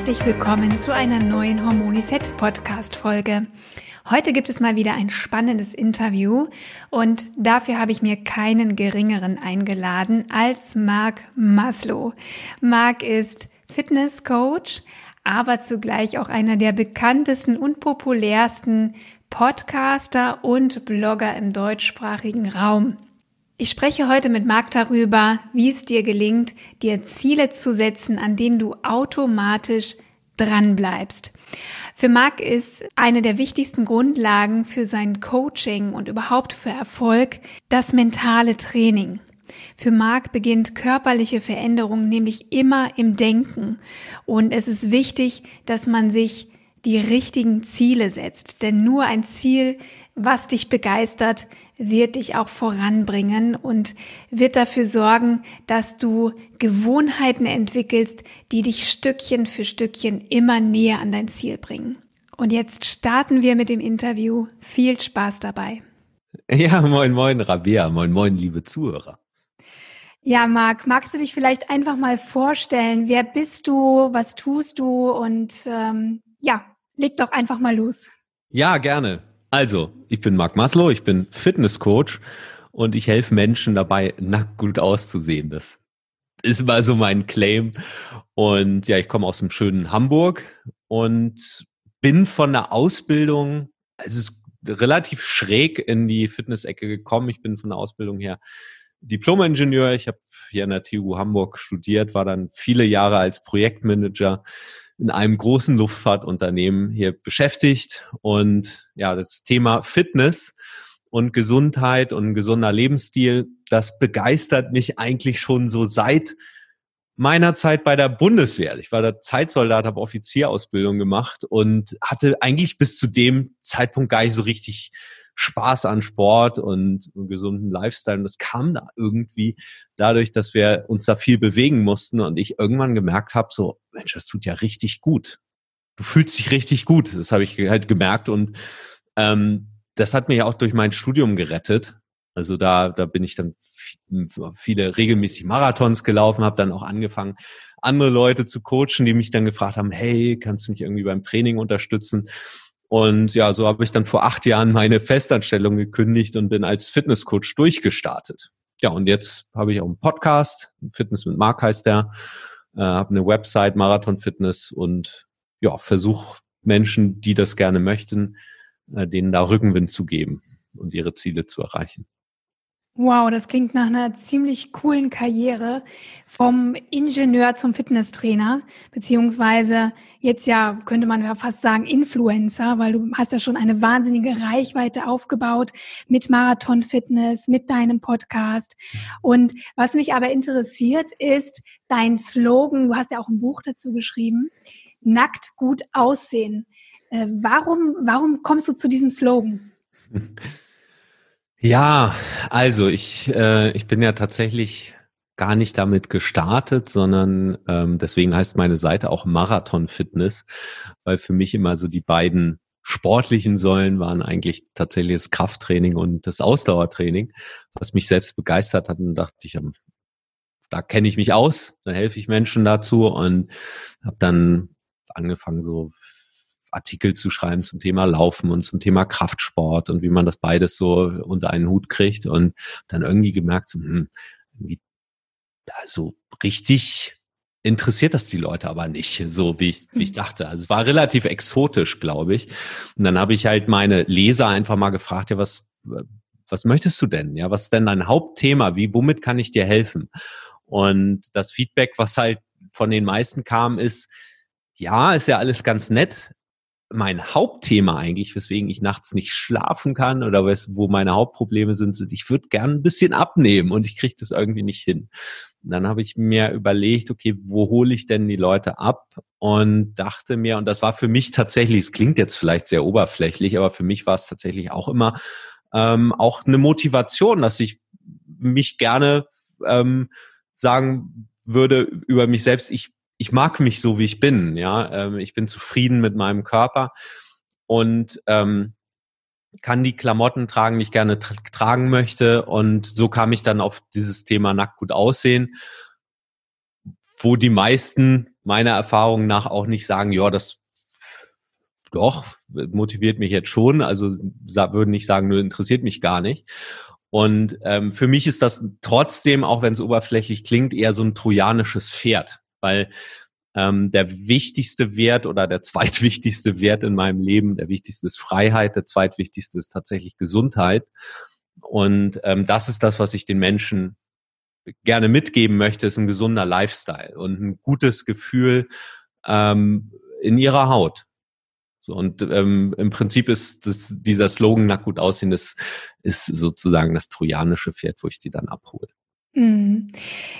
Herzlich willkommen zu einer neuen Hormoniset Podcast Folge. Heute gibt es mal wieder ein spannendes Interview und dafür habe ich mir keinen geringeren eingeladen als Marc Maslow. Marc ist Fitness Coach, aber zugleich auch einer der bekanntesten und populärsten Podcaster und Blogger im deutschsprachigen Raum. Ich spreche heute mit Marc darüber, wie es dir gelingt, dir Ziele zu setzen, an denen du automatisch dran bleibst. Für Marc ist eine der wichtigsten Grundlagen für sein Coaching und überhaupt für Erfolg das mentale Training. Für Marc beginnt körperliche Veränderung nämlich immer im Denken. Und es ist wichtig, dass man sich die richtigen Ziele setzt. Denn nur ein Ziel, was dich begeistert, wird dich auch voranbringen und wird dafür sorgen, dass du Gewohnheiten entwickelst, die dich Stückchen für Stückchen immer näher an dein Ziel bringen. Und jetzt starten wir mit dem Interview. Viel Spaß dabei. Ja, moin, moin, Rabea. Moin, moin, liebe Zuhörer. Ja, Marc, magst du dich vielleicht einfach mal vorstellen? Wer bist du? Was tust du? Und ähm, ja, leg doch einfach mal los. Ja, gerne. Also, ich bin Marc Maslow, ich bin Fitnesscoach und ich helfe Menschen dabei, nackt gut auszusehen. Das ist mal so mein Claim. Und ja, ich komme aus dem schönen Hamburg und bin von der Ausbildung, also relativ schräg in die Fitness-Ecke gekommen. Ich bin von der Ausbildung her Diplom-Ingenieur. Ich habe hier an der TU Hamburg studiert, war dann viele Jahre als Projektmanager in einem großen Luftfahrtunternehmen hier beschäftigt und ja, das Thema Fitness und Gesundheit und gesunder Lebensstil, das begeistert mich eigentlich schon so seit meiner Zeit bei der Bundeswehr. Ich war der Zeitsoldat, habe Offizierausbildung gemacht und hatte eigentlich bis zu dem Zeitpunkt gar nicht so richtig Spaß an Sport und, und gesunden Lifestyle. Und das kam da irgendwie dadurch, dass wir uns da viel bewegen mussten und ich irgendwann gemerkt habe, so, Mensch, das tut ja richtig gut. Du fühlst dich richtig gut. Das habe ich halt gemerkt und ähm, das hat mich auch durch mein Studium gerettet. Also da, da bin ich dann viele regelmäßig Marathons gelaufen, habe dann auch angefangen, andere Leute zu coachen, die mich dann gefragt haben, hey, kannst du mich irgendwie beim Training unterstützen? Und ja, so habe ich dann vor acht Jahren meine Festanstellung gekündigt und bin als Fitnesscoach durchgestartet. Ja, und jetzt habe ich auch einen Podcast, Fitness mit Mark heißt der, äh, habe eine Website, Marathon Fitness und ja, versuche Menschen, die das gerne möchten, äh, denen da Rückenwind zu geben und ihre Ziele zu erreichen. Wow, das klingt nach einer ziemlich coolen Karriere vom Ingenieur zum Fitnesstrainer, beziehungsweise jetzt ja, könnte man ja fast sagen Influencer, weil du hast ja schon eine wahnsinnige Reichweite aufgebaut mit Marathon Fitness, mit deinem Podcast. Und was mich aber interessiert ist dein Slogan, du hast ja auch ein Buch dazu geschrieben, nackt gut aussehen. Äh, warum, warum kommst du zu diesem Slogan? Ja, also ich, äh, ich bin ja tatsächlich gar nicht damit gestartet, sondern ähm, deswegen heißt meine Seite auch Marathon Fitness, weil für mich immer so die beiden sportlichen Säulen waren eigentlich tatsächlich das Krafttraining und das Ausdauertraining, was mich selbst begeistert hat und dachte ich, da kenne ich mich aus, da helfe ich Menschen dazu und habe dann angefangen so Artikel zu schreiben zum Thema Laufen und zum Thema Kraftsport und wie man das beides so unter einen Hut kriegt und dann irgendwie gemerkt, so, hm, also richtig interessiert das die Leute aber nicht, so wie ich, wie ich hm. dachte. Also es war relativ exotisch, glaube ich. Und dann habe ich halt meine Leser einfach mal gefragt, ja, was, was möchtest du denn? Ja, was ist denn dein Hauptthema? Wie, womit kann ich dir helfen? Und das Feedback, was halt von den meisten kam, ist, ja, ist ja alles ganz nett, mein Hauptthema eigentlich, weswegen ich nachts nicht schlafen kann oder wo meine Hauptprobleme sind, sind, ich würde gern ein bisschen abnehmen und ich kriege das irgendwie nicht hin. Dann habe ich mir überlegt, okay, wo hole ich denn die Leute ab? Und dachte mir, und das war für mich tatsächlich, es klingt jetzt vielleicht sehr oberflächlich, aber für mich war es tatsächlich auch immer ähm, auch eine Motivation, dass ich mich gerne ähm, sagen würde über mich selbst, ich ich mag mich so, wie ich bin. Ja, ähm, ich bin zufrieden mit meinem Körper und ähm, kann die Klamotten tragen, die ich gerne tra tragen möchte. Und so kam ich dann auf dieses Thema nackt gut aussehen, wo die meisten meiner Erfahrungen nach auch nicht sagen, ja, das doch, motiviert mich jetzt schon. Also würden nicht sagen, nur interessiert mich gar nicht. Und ähm, für mich ist das trotzdem, auch wenn es oberflächlich klingt, eher so ein trojanisches Pferd weil ähm, der wichtigste Wert oder der zweitwichtigste Wert in meinem Leben, der wichtigste ist Freiheit, der zweitwichtigste ist tatsächlich Gesundheit. Und ähm, das ist das, was ich den Menschen gerne mitgeben möchte, ist ein gesunder Lifestyle und ein gutes Gefühl ähm, in ihrer Haut. So, und ähm, im Prinzip ist das, dieser Slogan nach gut aussehen, das ist sozusagen das trojanische Pferd, wo ich die dann abhole. Mhm.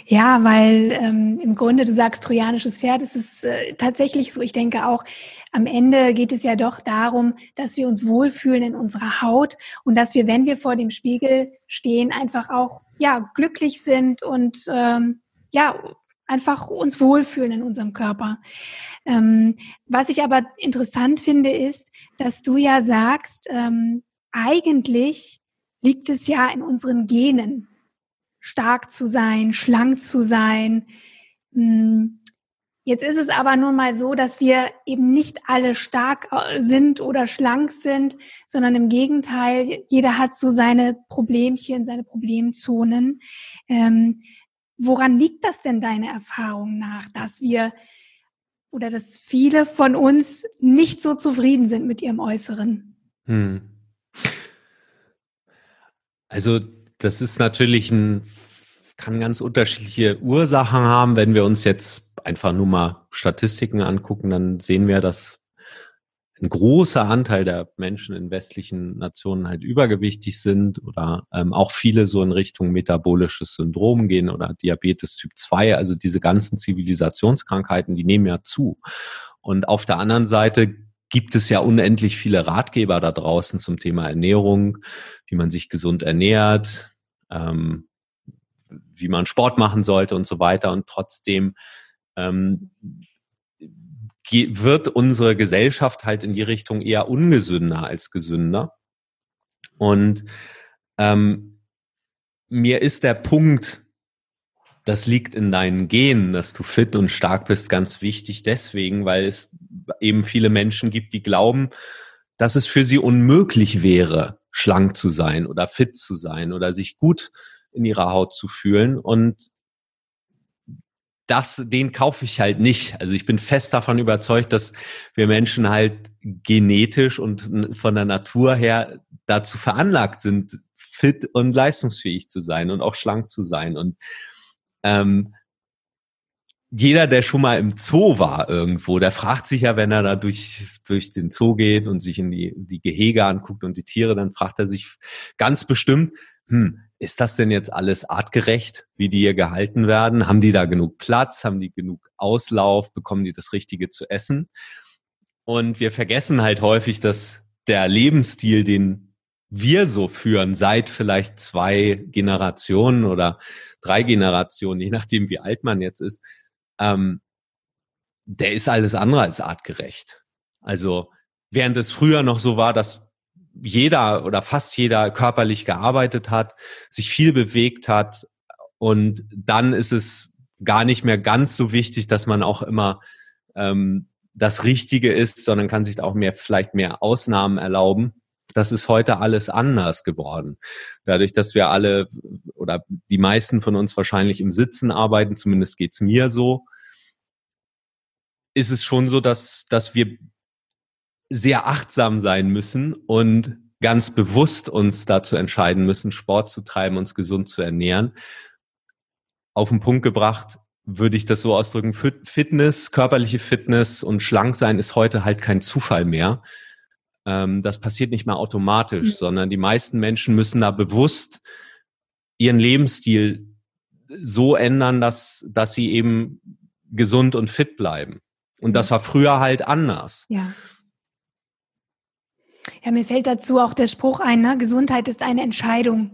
Ja, weil ähm, im Grunde, du sagst trojanisches Pferd, es ist äh, tatsächlich so, ich denke auch, am Ende geht es ja doch darum, dass wir uns wohlfühlen in unserer Haut und dass wir, wenn wir vor dem Spiegel stehen, einfach auch ja glücklich sind und ähm, ja einfach uns wohlfühlen in unserem Körper. Ähm, was ich aber interessant finde, ist, dass du ja sagst, ähm, eigentlich liegt es ja in unseren Genen stark zu sein, schlank zu sein. Hm, jetzt ist es aber nun mal so, dass wir eben nicht alle stark äh, sind oder schlank sind, sondern im Gegenteil, jeder hat so seine Problemchen, seine Problemzonen. Ähm, woran liegt das denn deiner Erfahrung nach, dass wir oder dass viele von uns nicht so zufrieden sind mit ihrem Äußeren? Hm. Also das ist natürlich ein, kann ganz unterschiedliche Ursachen haben. Wenn wir uns jetzt einfach nur mal Statistiken angucken, dann sehen wir, dass ein großer Anteil der Menschen in westlichen Nationen halt übergewichtig sind oder ähm, auch viele so in Richtung metabolisches Syndrom gehen oder Diabetes Typ 2. Also diese ganzen Zivilisationskrankheiten, die nehmen ja zu. Und auf der anderen Seite gibt es ja unendlich viele Ratgeber da draußen zum Thema Ernährung, wie man sich gesund ernährt, ähm, wie man Sport machen sollte und so weiter. Und trotzdem ähm, wird unsere Gesellschaft halt in die Richtung eher ungesünder als gesünder. Und ähm, mir ist der Punkt, das liegt in deinen Genen, dass du fit und stark bist, ganz wichtig deswegen, weil es eben viele Menschen gibt, die glauben, dass es für sie unmöglich wäre, schlank zu sein oder fit zu sein oder sich gut in ihrer Haut zu fühlen. Und das, den kaufe ich halt nicht. Also ich bin fest davon überzeugt, dass wir Menschen halt genetisch und von der Natur her dazu veranlagt sind, fit und leistungsfähig zu sein und auch schlank zu sein. Und ähm, jeder, der schon mal im Zoo war irgendwo, der fragt sich ja, wenn er da durch, durch den Zoo geht und sich in die, die Gehege anguckt und die Tiere, dann fragt er sich ganz bestimmt, hm, ist das denn jetzt alles artgerecht, wie die hier gehalten werden? Haben die da genug Platz? Haben die genug Auslauf? Bekommen die das Richtige zu essen? Und wir vergessen halt häufig, dass der Lebensstil, den wir so führen, seit vielleicht zwei Generationen oder drei Generationen, je nachdem wie alt man jetzt ist, ähm, der ist alles andere als artgerecht. Also während es früher noch so war, dass jeder oder fast jeder körperlich gearbeitet hat, sich viel bewegt hat und dann ist es gar nicht mehr ganz so wichtig, dass man auch immer ähm, das Richtige ist, sondern kann sich auch mehr vielleicht mehr Ausnahmen erlauben. Das ist heute alles anders geworden. Dadurch, dass wir alle oder die meisten von uns wahrscheinlich im Sitzen arbeiten, zumindest geht's mir so, ist es schon so, dass, dass wir sehr achtsam sein müssen und ganz bewusst uns dazu entscheiden müssen, Sport zu treiben, uns gesund zu ernähren. Auf den Punkt gebracht, würde ich das so ausdrücken, Fitness, körperliche Fitness und schlank sein ist heute halt kein Zufall mehr. Ähm, das passiert nicht mehr automatisch, mhm. sondern die meisten Menschen müssen da bewusst ihren Lebensstil so ändern, dass, dass sie eben gesund und fit bleiben. Und das war früher halt anders. Ja. Ja, mir fällt dazu auch der Spruch ein, ne? Gesundheit ist eine Entscheidung.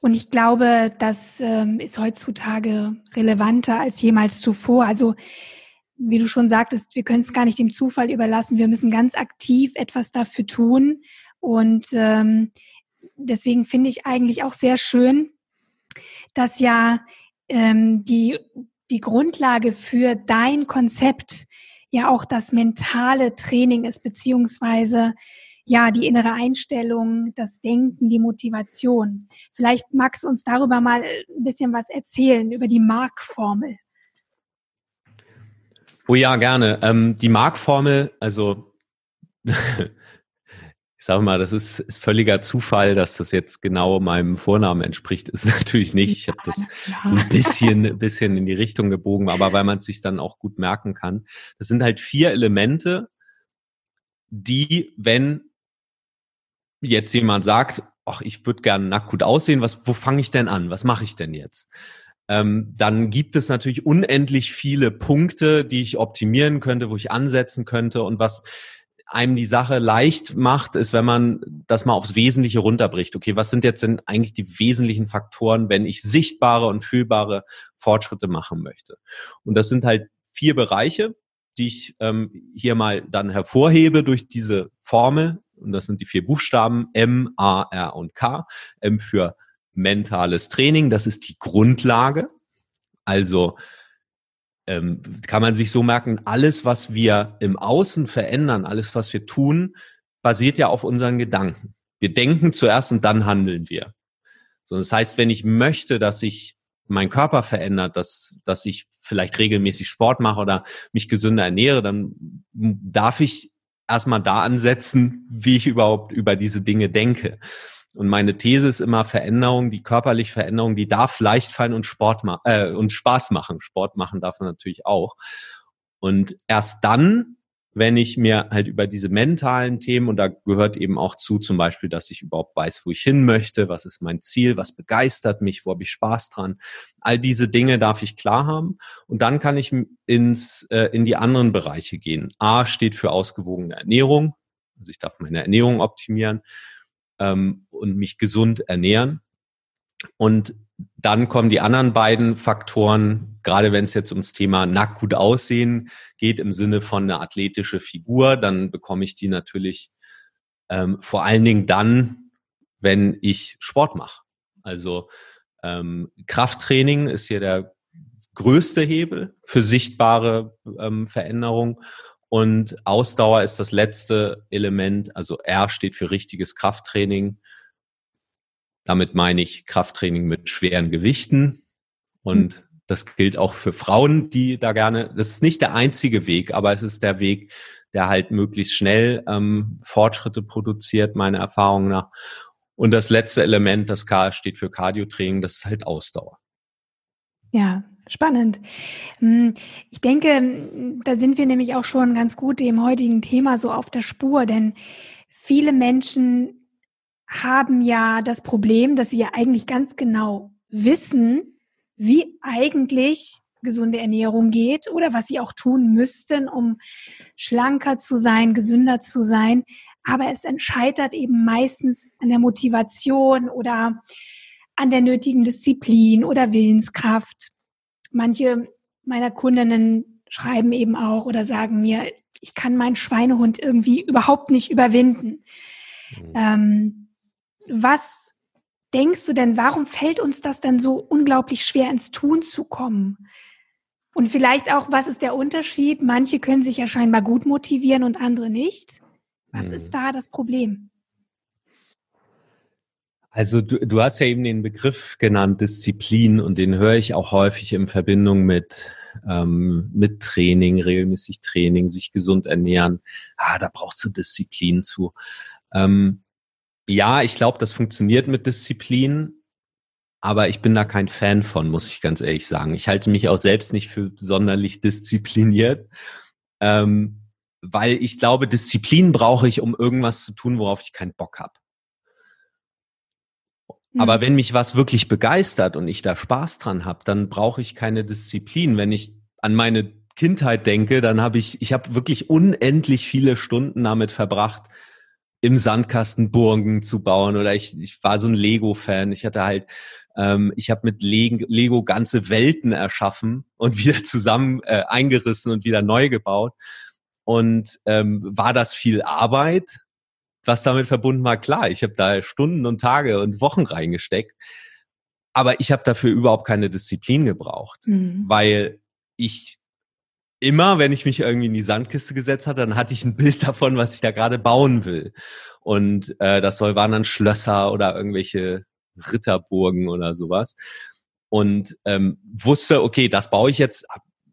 Und ich glaube, das ähm, ist heutzutage relevanter als jemals zuvor. Also, wie du schon sagtest, wir können es gar nicht dem Zufall überlassen. Wir müssen ganz aktiv etwas dafür tun. Und ähm, deswegen finde ich eigentlich auch sehr schön, dass ja ähm, die, die Grundlage für dein Konzept ja auch das mentale Training ist, beziehungsweise ja, die innere Einstellung, das Denken, die Motivation. Vielleicht magst du uns darüber mal ein bisschen was erzählen, über die Markformel. Oh ja, gerne. Ähm, die Markformel, also ich sage mal, das ist, ist völliger Zufall, dass das jetzt genau meinem Vornamen entspricht, ist natürlich nicht. Ich habe das so ein bisschen, bisschen in die Richtung gebogen, aber weil man es sich dann auch gut merken kann. Das sind halt vier Elemente, die, wenn jetzt jemand sagt, ach, ich würde gerne nackt gut aussehen, was, wo fange ich denn an? Was mache ich denn jetzt? Ähm, dann gibt es natürlich unendlich viele Punkte, die ich optimieren könnte, wo ich ansetzen könnte und was einem die Sache leicht macht, ist, wenn man das mal aufs Wesentliche runterbricht. Okay, was sind jetzt denn eigentlich die wesentlichen Faktoren, wenn ich sichtbare und fühlbare Fortschritte machen möchte? Und das sind halt vier Bereiche, die ich ähm, hier mal dann hervorhebe durch diese Formel, und das sind die vier Buchstaben M, A, R und K. M für mentales Training, das ist die Grundlage. Also ähm, kann man sich so merken, alles, was wir im Außen verändern, alles, was wir tun, basiert ja auf unseren Gedanken. Wir denken zuerst und dann handeln wir. So, das heißt, wenn ich möchte, dass sich mein Körper verändert, dass, dass ich vielleicht regelmäßig Sport mache oder mich gesünder ernähre, dann darf ich erstmal da ansetzen, wie ich überhaupt über diese Dinge denke. Und meine These ist immer Veränderung, die körperliche Veränderung, die darf leicht fallen und Sport ma äh, und Spaß machen. Sport machen darf man natürlich auch. Und erst dann wenn ich mir halt über diese mentalen Themen, und da gehört eben auch zu zum Beispiel, dass ich überhaupt weiß, wo ich hin möchte, was ist mein Ziel, was begeistert mich, wo habe ich Spaß dran. All diese Dinge darf ich klar haben. Und dann kann ich ins, äh, in die anderen Bereiche gehen. A steht für ausgewogene Ernährung. Also ich darf meine Ernährung optimieren ähm, und mich gesund ernähren. Und dann kommen die anderen beiden Faktoren, gerade wenn es jetzt ums Thema nackt gut aussehen geht, im Sinne von eine athletische Figur, dann bekomme ich die natürlich ähm, vor allen Dingen dann, wenn ich Sport mache. Also ähm, Krafttraining ist hier der größte Hebel für sichtbare ähm, Veränderung. Und Ausdauer ist das letzte Element. Also R steht für richtiges Krafttraining. Damit meine ich Krafttraining mit schweren Gewichten. Und das gilt auch für Frauen, die da gerne, das ist nicht der einzige Weg, aber es ist der Weg, der halt möglichst schnell ähm, Fortschritte produziert, meiner Erfahrung nach. Und das letzte Element, das K steht für Cardiotraining, das ist halt Ausdauer. Ja, spannend. Hm, ich denke, da sind wir nämlich auch schon ganz gut dem heutigen Thema so auf der Spur, denn viele Menschen haben ja das Problem, dass sie ja eigentlich ganz genau wissen, wie eigentlich gesunde Ernährung geht oder was sie auch tun müssten, um schlanker zu sein, gesünder zu sein. Aber es entscheidet eben meistens an der Motivation oder an der nötigen Disziplin oder Willenskraft. Manche meiner Kundinnen schreiben eben auch oder sagen mir, ich kann meinen Schweinehund irgendwie überhaupt nicht überwinden. Mhm. Ähm, was denkst du denn, warum fällt uns das denn so unglaublich schwer ins Tun zu kommen? Und vielleicht auch, was ist der Unterschied? Manche können sich ja scheinbar gut motivieren und andere nicht. Was hm. ist da das Problem? Also du, du hast ja eben den Begriff genannt, Disziplin, und den höre ich auch häufig in Verbindung mit, ähm, mit Training, regelmäßig Training, sich gesund ernähren. Ah, da brauchst du Disziplin zu. Ähm, ja, ich glaube, das funktioniert mit Disziplin. aber ich bin da kein Fan von, muss ich ganz ehrlich sagen. Ich halte mich auch selbst nicht für sonderlich diszipliniert, ähm, weil ich glaube, Disziplin brauche ich, um irgendwas zu tun, worauf ich keinen Bock habe. Aber hm. wenn mich was wirklich begeistert und ich da Spaß dran habe, dann brauche ich keine Disziplin. Wenn ich an meine Kindheit denke, dann habe ich, ich habe wirklich unendlich viele Stunden damit verbracht, im Sandkasten Burgen zu bauen oder ich, ich war so ein Lego-Fan. Ich hatte halt, ähm, ich habe mit Lego ganze Welten erschaffen und wieder zusammen äh, eingerissen und wieder neu gebaut. Und ähm, war das viel Arbeit? Was damit verbunden war, klar, ich habe da Stunden und Tage und Wochen reingesteckt. Aber ich habe dafür überhaupt keine Disziplin gebraucht, mhm. weil ich immer, wenn ich mich irgendwie in die Sandkiste gesetzt hatte, dann hatte ich ein Bild davon, was ich da gerade bauen will. Und äh, das soll waren dann Schlösser oder irgendwelche Ritterburgen oder sowas. Und ähm, wusste, okay, das baue ich jetzt.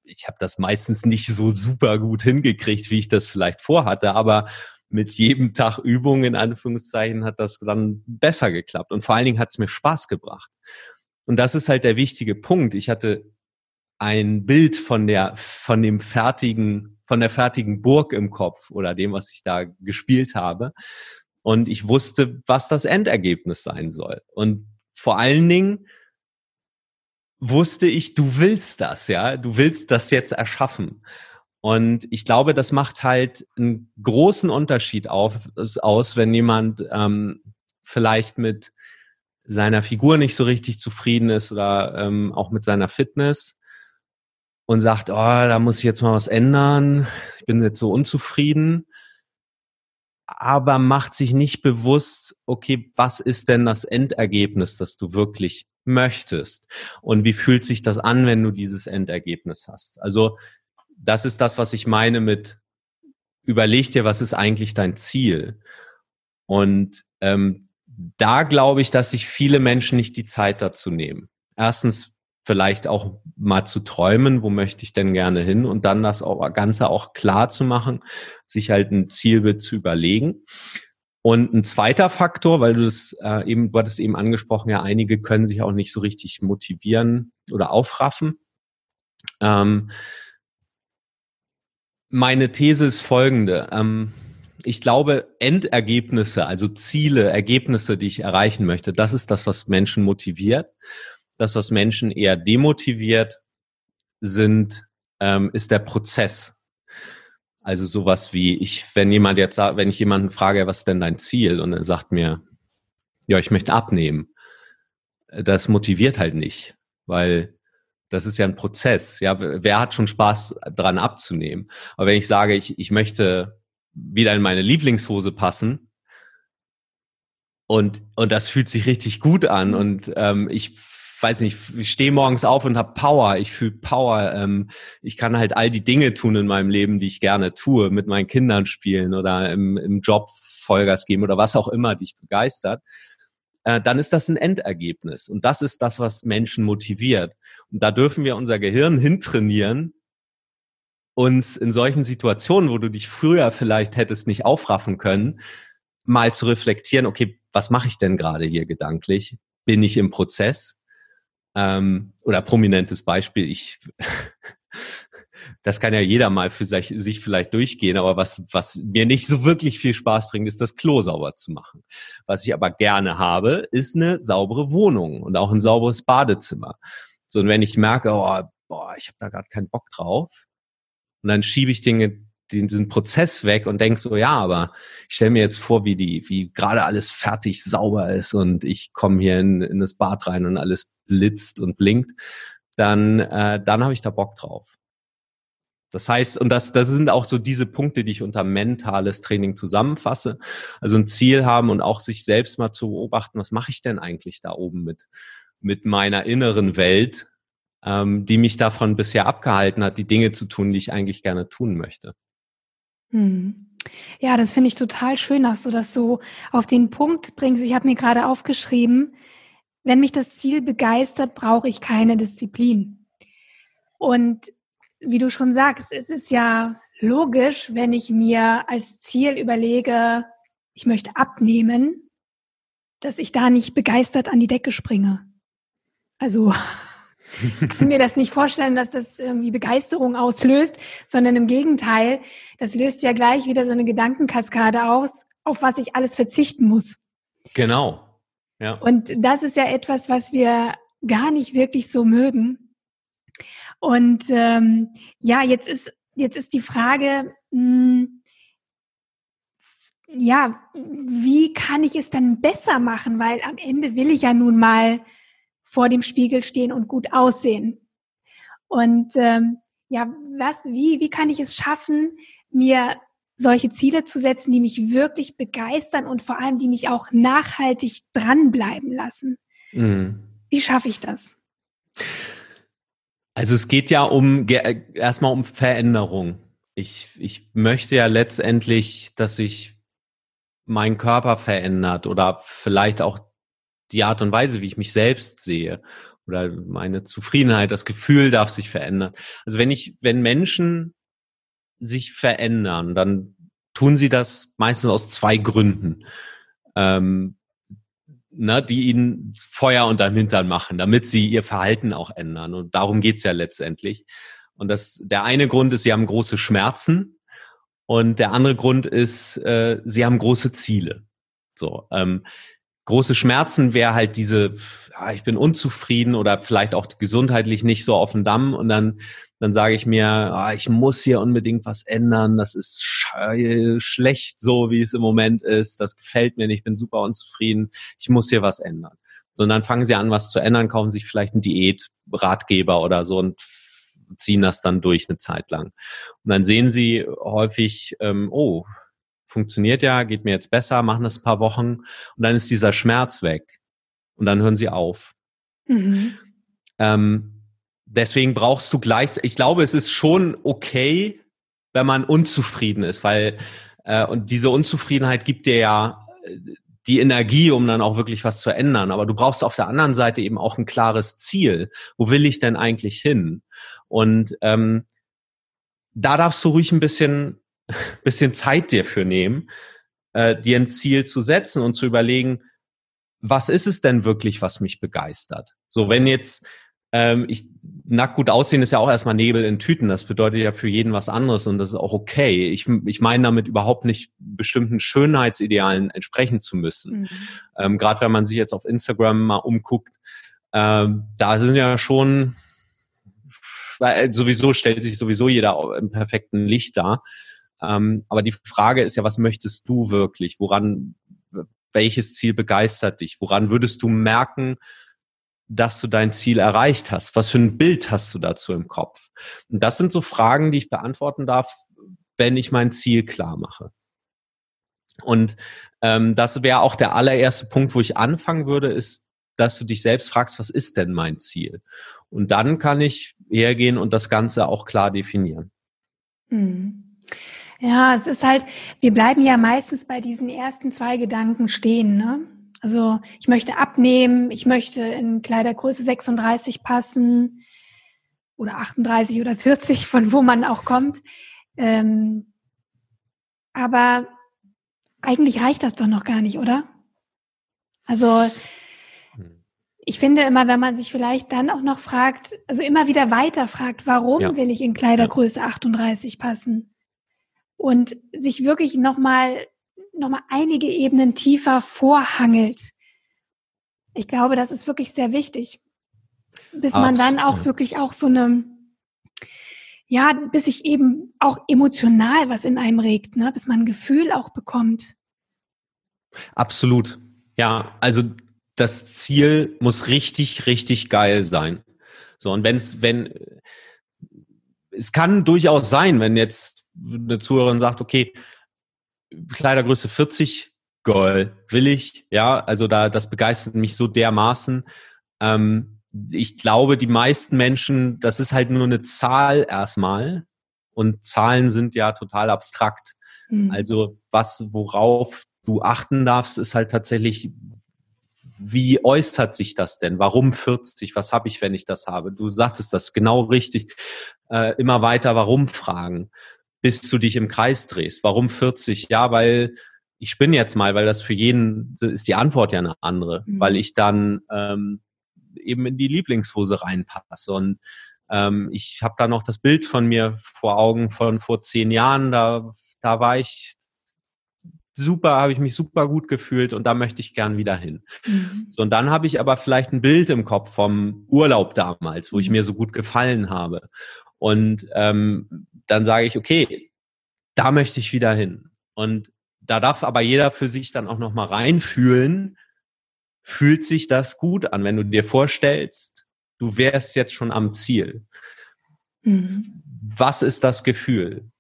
Ich habe das meistens nicht so super gut hingekriegt, wie ich das vielleicht vorhatte, aber mit jedem Tag Übung in Anführungszeichen hat das dann besser geklappt. Und vor allen Dingen hat es mir Spaß gebracht. Und das ist halt der wichtige Punkt. Ich hatte ein Bild von der, von dem fertigen, von der fertigen Burg im Kopf oder dem, was ich da gespielt habe. Und ich wusste, was das Endergebnis sein soll. Und vor allen Dingen wusste ich, du willst das, ja, du willst das jetzt erschaffen. Und ich glaube, das macht halt einen großen Unterschied auf, aus, wenn jemand ähm, vielleicht mit seiner Figur nicht so richtig zufrieden ist oder ähm, auch mit seiner Fitness und sagt, oh, da muss ich jetzt mal was ändern, ich bin jetzt so unzufrieden, aber macht sich nicht bewusst, okay, was ist denn das Endergebnis, das du wirklich möchtest? Und wie fühlt sich das an, wenn du dieses Endergebnis hast? Also, das ist das, was ich meine mit, überleg dir, was ist eigentlich dein Ziel? Und ähm, da glaube ich, dass sich viele Menschen nicht die Zeit dazu nehmen. Erstens, vielleicht auch mal zu träumen, wo möchte ich denn gerne hin und dann das Ganze auch klar zu machen, sich halt ein Zielbild zu überlegen. Und ein zweiter Faktor, weil du das äh, eben, du hattest eben angesprochen, ja, einige können sich auch nicht so richtig motivieren oder aufraffen. Ähm, meine These ist folgende. Ähm, ich glaube, Endergebnisse, also Ziele, Ergebnisse, die ich erreichen möchte, das ist das, was Menschen motiviert das, was Menschen eher demotiviert, sind, ähm, ist der Prozess. Also sowas wie ich, wenn jemand jetzt sagt, wenn ich jemanden frage, was ist denn dein Ziel? Und er sagt mir, ja, ich möchte abnehmen. Das motiviert halt nicht, weil das ist ja ein Prozess. Ja, wer hat schon Spaß dran abzunehmen? Aber wenn ich sage, ich, ich möchte wieder in meine Lieblingshose passen und, und das fühlt sich richtig gut an und ähm, ich weiß nicht, ich stehe morgens auf und habe Power, ich fühle Power, ähm, ich kann halt all die Dinge tun in meinem Leben, die ich gerne tue, mit meinen Kindern spielen oder im, im Job Vollgas geben oder was auch immer dich begeistert, äh, dann ist das ein Endergebnis. Und das ist das, was Menschen motiviert. Und da dürfen wir unser Gehirn hintrainieren, uns in solchen Situationen, wo du dich früher vielleicht hättest nicht aufraffen können, mal zu reflektieren, okay, was mache ich denn gerade hier gedanklich? Bin ich im Prozess? Ähm, oder prominentes Beispiel, ich, das kann ja jeder mal für sich, sich vielleicht durchgehen, aber was, was mir nicht so wirklich viel Spaß bringt, ist das Klo sauber zu machen. Was ich aber gerne habe, ist eine saubere Wohnung und auch ein sauberes Badezimmer. So, und wenn ich merke, oh, boah, ich habe da gerade keinen Bock drauf, und dann schiebe ich Dinge diesen Prozess weg und denk so, ja, aber ich stelle mir jetzt vor, wie die, wie gerade alles fertig sauber ist und ich komme hier in, in das Bad rein und alles blitzt und blinkt, dann, äh, dann habe ich da Bock drauf. Das heißt, und das, das sind auch so diese Punkte, die ich unter mentales Training zusammenfasse. Also ein Ziel haben und auch sich selbst mal zu beobachten, was mache ich denn eigentlich da oben mit, mit meiner inneren Welt, ähm, die mich davon bisher abgehalten hat, die Dinge zu tun, die ich eigentlich gerne tun möchte. Hm. Ja, das finde ich total schön, dass du das so auf den Punkt bringst. Ich habe mir gerade aufgeschrieben, wenn mich das Ziel begeistert, brauche ich keine Disziplin. Und wie du schon sagst, es ist ja logisch, wenn ich mir als Ziel überlege, ich möchte abnehmen, dass ich da nicht begeistert an die Decke springe. Also ich kann mir das nicht vorstellen, dass das irgendwie Begeisterung auslöst, sondern im Gegenteil, das löst ja gleich wieder so eine Gedankenkaskade aus, auf was ich alles verzichten muss. Genau. Ja. Und das ist ja etwas, was wir gar nicht wirklich so mögen. Und ähm, ja, jetzt ist jetzt ist die Frage, mh, hm, ja, wie kann ich es dann besser machen? Weil am Ende will ich ja nun mal vor dem Spiegel stehen und gut aussehen. Und ähm, ja, was, wie, wie kann ich es schaffen, mir solche Ziele zu setzen, die mich wirklich begeistern und vor allem, die mich auch nachhaltig dranbleiben lassen? Mhm. Wie schaffe ich das? Also es geht ja um erstmal um Veränderung. Ich, ich möchte ja letztendlich, dass sich mein Körper verändert oder vielleicht auch die Art und Weise, wie ich mich selbst sehe oder meine Zufriedenheit, das Gefühl darf sich verändern. Also wenn ich, wenn Menschen sich verändern, dann tun sie das meistens aus zwei Gründen, ähm, ne, die ihnen Feuer unterm Hintern machen, damit sie ihr Verhalten auch ändern. Und darum geht's ja letztendlich. Und das, der eine Grund ist, sie haben große Schmerzen und der andere Grund ist, äh, sie haben große Ziele. So, ähm, große Schmerzen wäre halt diese, ja, ich bin unzufrieden oder vielleicht auch gesundheitlich nicht so auf dem Damm und dann, dann sage ich mir, ah, ich muss hier unbedingt was ändern, das ist sch schlecht so, wie es im Moment ist, das gefällt mir nicht, ich bin super unzufrieden, ich muss hier was ändern. Und dann fangen sie an, was zu ändern, kaufen sich vielleicht einen Diät-Ratgeber oder so und ziehen das dann durch eine Zeit lang. Und dann sehen sie häufig, ähm, oh, funktioniert ja, geht mir jetzt besser, machen das ein paar Wochen und dann ist dieser Schmerz weg und dann hören sie auf. Mhm. Ähm, deswegen brauchst du gleich, ich glaube, es ist schon okay, wenn man unzufrieden ist, weil äh, und diese Unzufriedenheit gibt dir ja äh, die Energie, um dann auch wirklich was zu ändern. Aber du brauchst auf der anderen Seite eben auch ein klares Ziel. Wo will ich denn eigentlich hin? Und ähm, da darfst du ruhig ein bisschen bisschen Zeit dir für nehmen, äh, dir ein Ziel zu setzen und zu überlegen, was ist es denn wirklich, was mich begeistert? So, wenn jetzt ähm, ich nackt gut aussehen ist ja auch erstmal Nebel in Tüten. Das bedeutet ja für jeden was anderes und das ist auch okay. Ich, ich meine damit überhaupt nicht bestimmten Schönheitsidealen entsprechen zu müssen. Mhm. Ähm, Gerade wenn man sich jetzt auf Instagram mal umguckt, ähm, da sind ja schon, weil sowieso stellt sich sowieso jeder im perfekten Licht dar. Ähm, aber die Frage ist ja, was möchtest du wirklich? Woran, welches Ziel begeistert dich? Woran würdest du merken, dass du dein Ziel erreicht hast? Was für ein Bild hast du dazu im Kopf? Und das sind so Fragen, die ich beantworten darf, wenn ich mein Ziel klar mache. Und ähm, das wäre auch der allererste Punkt, wo ich anfangen würde, ist, dass du dich selbst fragst, was ist denn mein Ziel? Und dann kann ich hergehen und das Ganze auch klar definieren. Mhm. Ja, es ist halt, wir bleiben ja meistens bei diesen ersten zwei Gedanken stehen. Ne? Also ich möchte abnehmen, ich möchte in Kleidergröße 36 passen oder 38 oder 40, von wo man auch kommt. Ähm, aber eigentlich reicht das doch noch gar nicht, oder? Also ich finde immer, wenn man sich vielleicht dann auch noch fragt, also immer wieder weiter fragt, warum ja. will ich in Kleidergröße 38 passen? und sich wirklich nochmal noch mal einige Ebenen tiefer vorhangelt. Ich glaube, das ist wirklich sehr wichtig, bis Absolut. man dann auch wirklich auch so eine, ja, bis sich eben auch emotional was in einem regt, ne? bis man ein Gefühl auch bekommt. Absolut. Ja, also das Ziel muss richtig, richtig geil sein. So, und wenn's, wenn, es kann durchaus sein, wenn jetzt eine Zuhörerin sagt, okay, Kleidergröße 40, Girl, will ich, ja, also da, das begeistert mich so dermaßen. Ähm, ich glaube, die meisten Menschen, das ist halt nur eine Zahl erstmal und Zahlen sind ja total abstrakt. Mhm. Also was, worauf du achten darfst, ist halt tatsächlich, wie äußert sich das denn? Warum 40? Was habe ich, wenn ich das habe? Du sagtest das genau richtig. Äh, immer weiter Warum fragen bis du dich im Kreis drehst. Warum 40? Ja, weil ich spinne jetzt mal, weil das für jeden ist die Antwort ja eine andere, mhm. weil ich dann ähm, eben in die Lieblingshose reinpasse. Und ähm, ich habe da noch das Bild von mir vor Augen von vor zehn Jahren. Da, da war ich super, habe ich mich super gut gefühlt und da möchte ich gern wieder hin. Mhm. So, und dann habe ich aber vielleicht ein Bild im Kopf vom Urlaub damals, wo ich mhm. mir so gut gefallen habe. Und ähm, dann sage ich, okay, da möchte ich wieder hin. Und da darf aber jeder für sich dann auch nochmal reinfühlen, fühlt sich das gut an, wenn du dir vorstellst, du wärst jetzt schon am Ziel. Mhm. Was ist das Gefühl?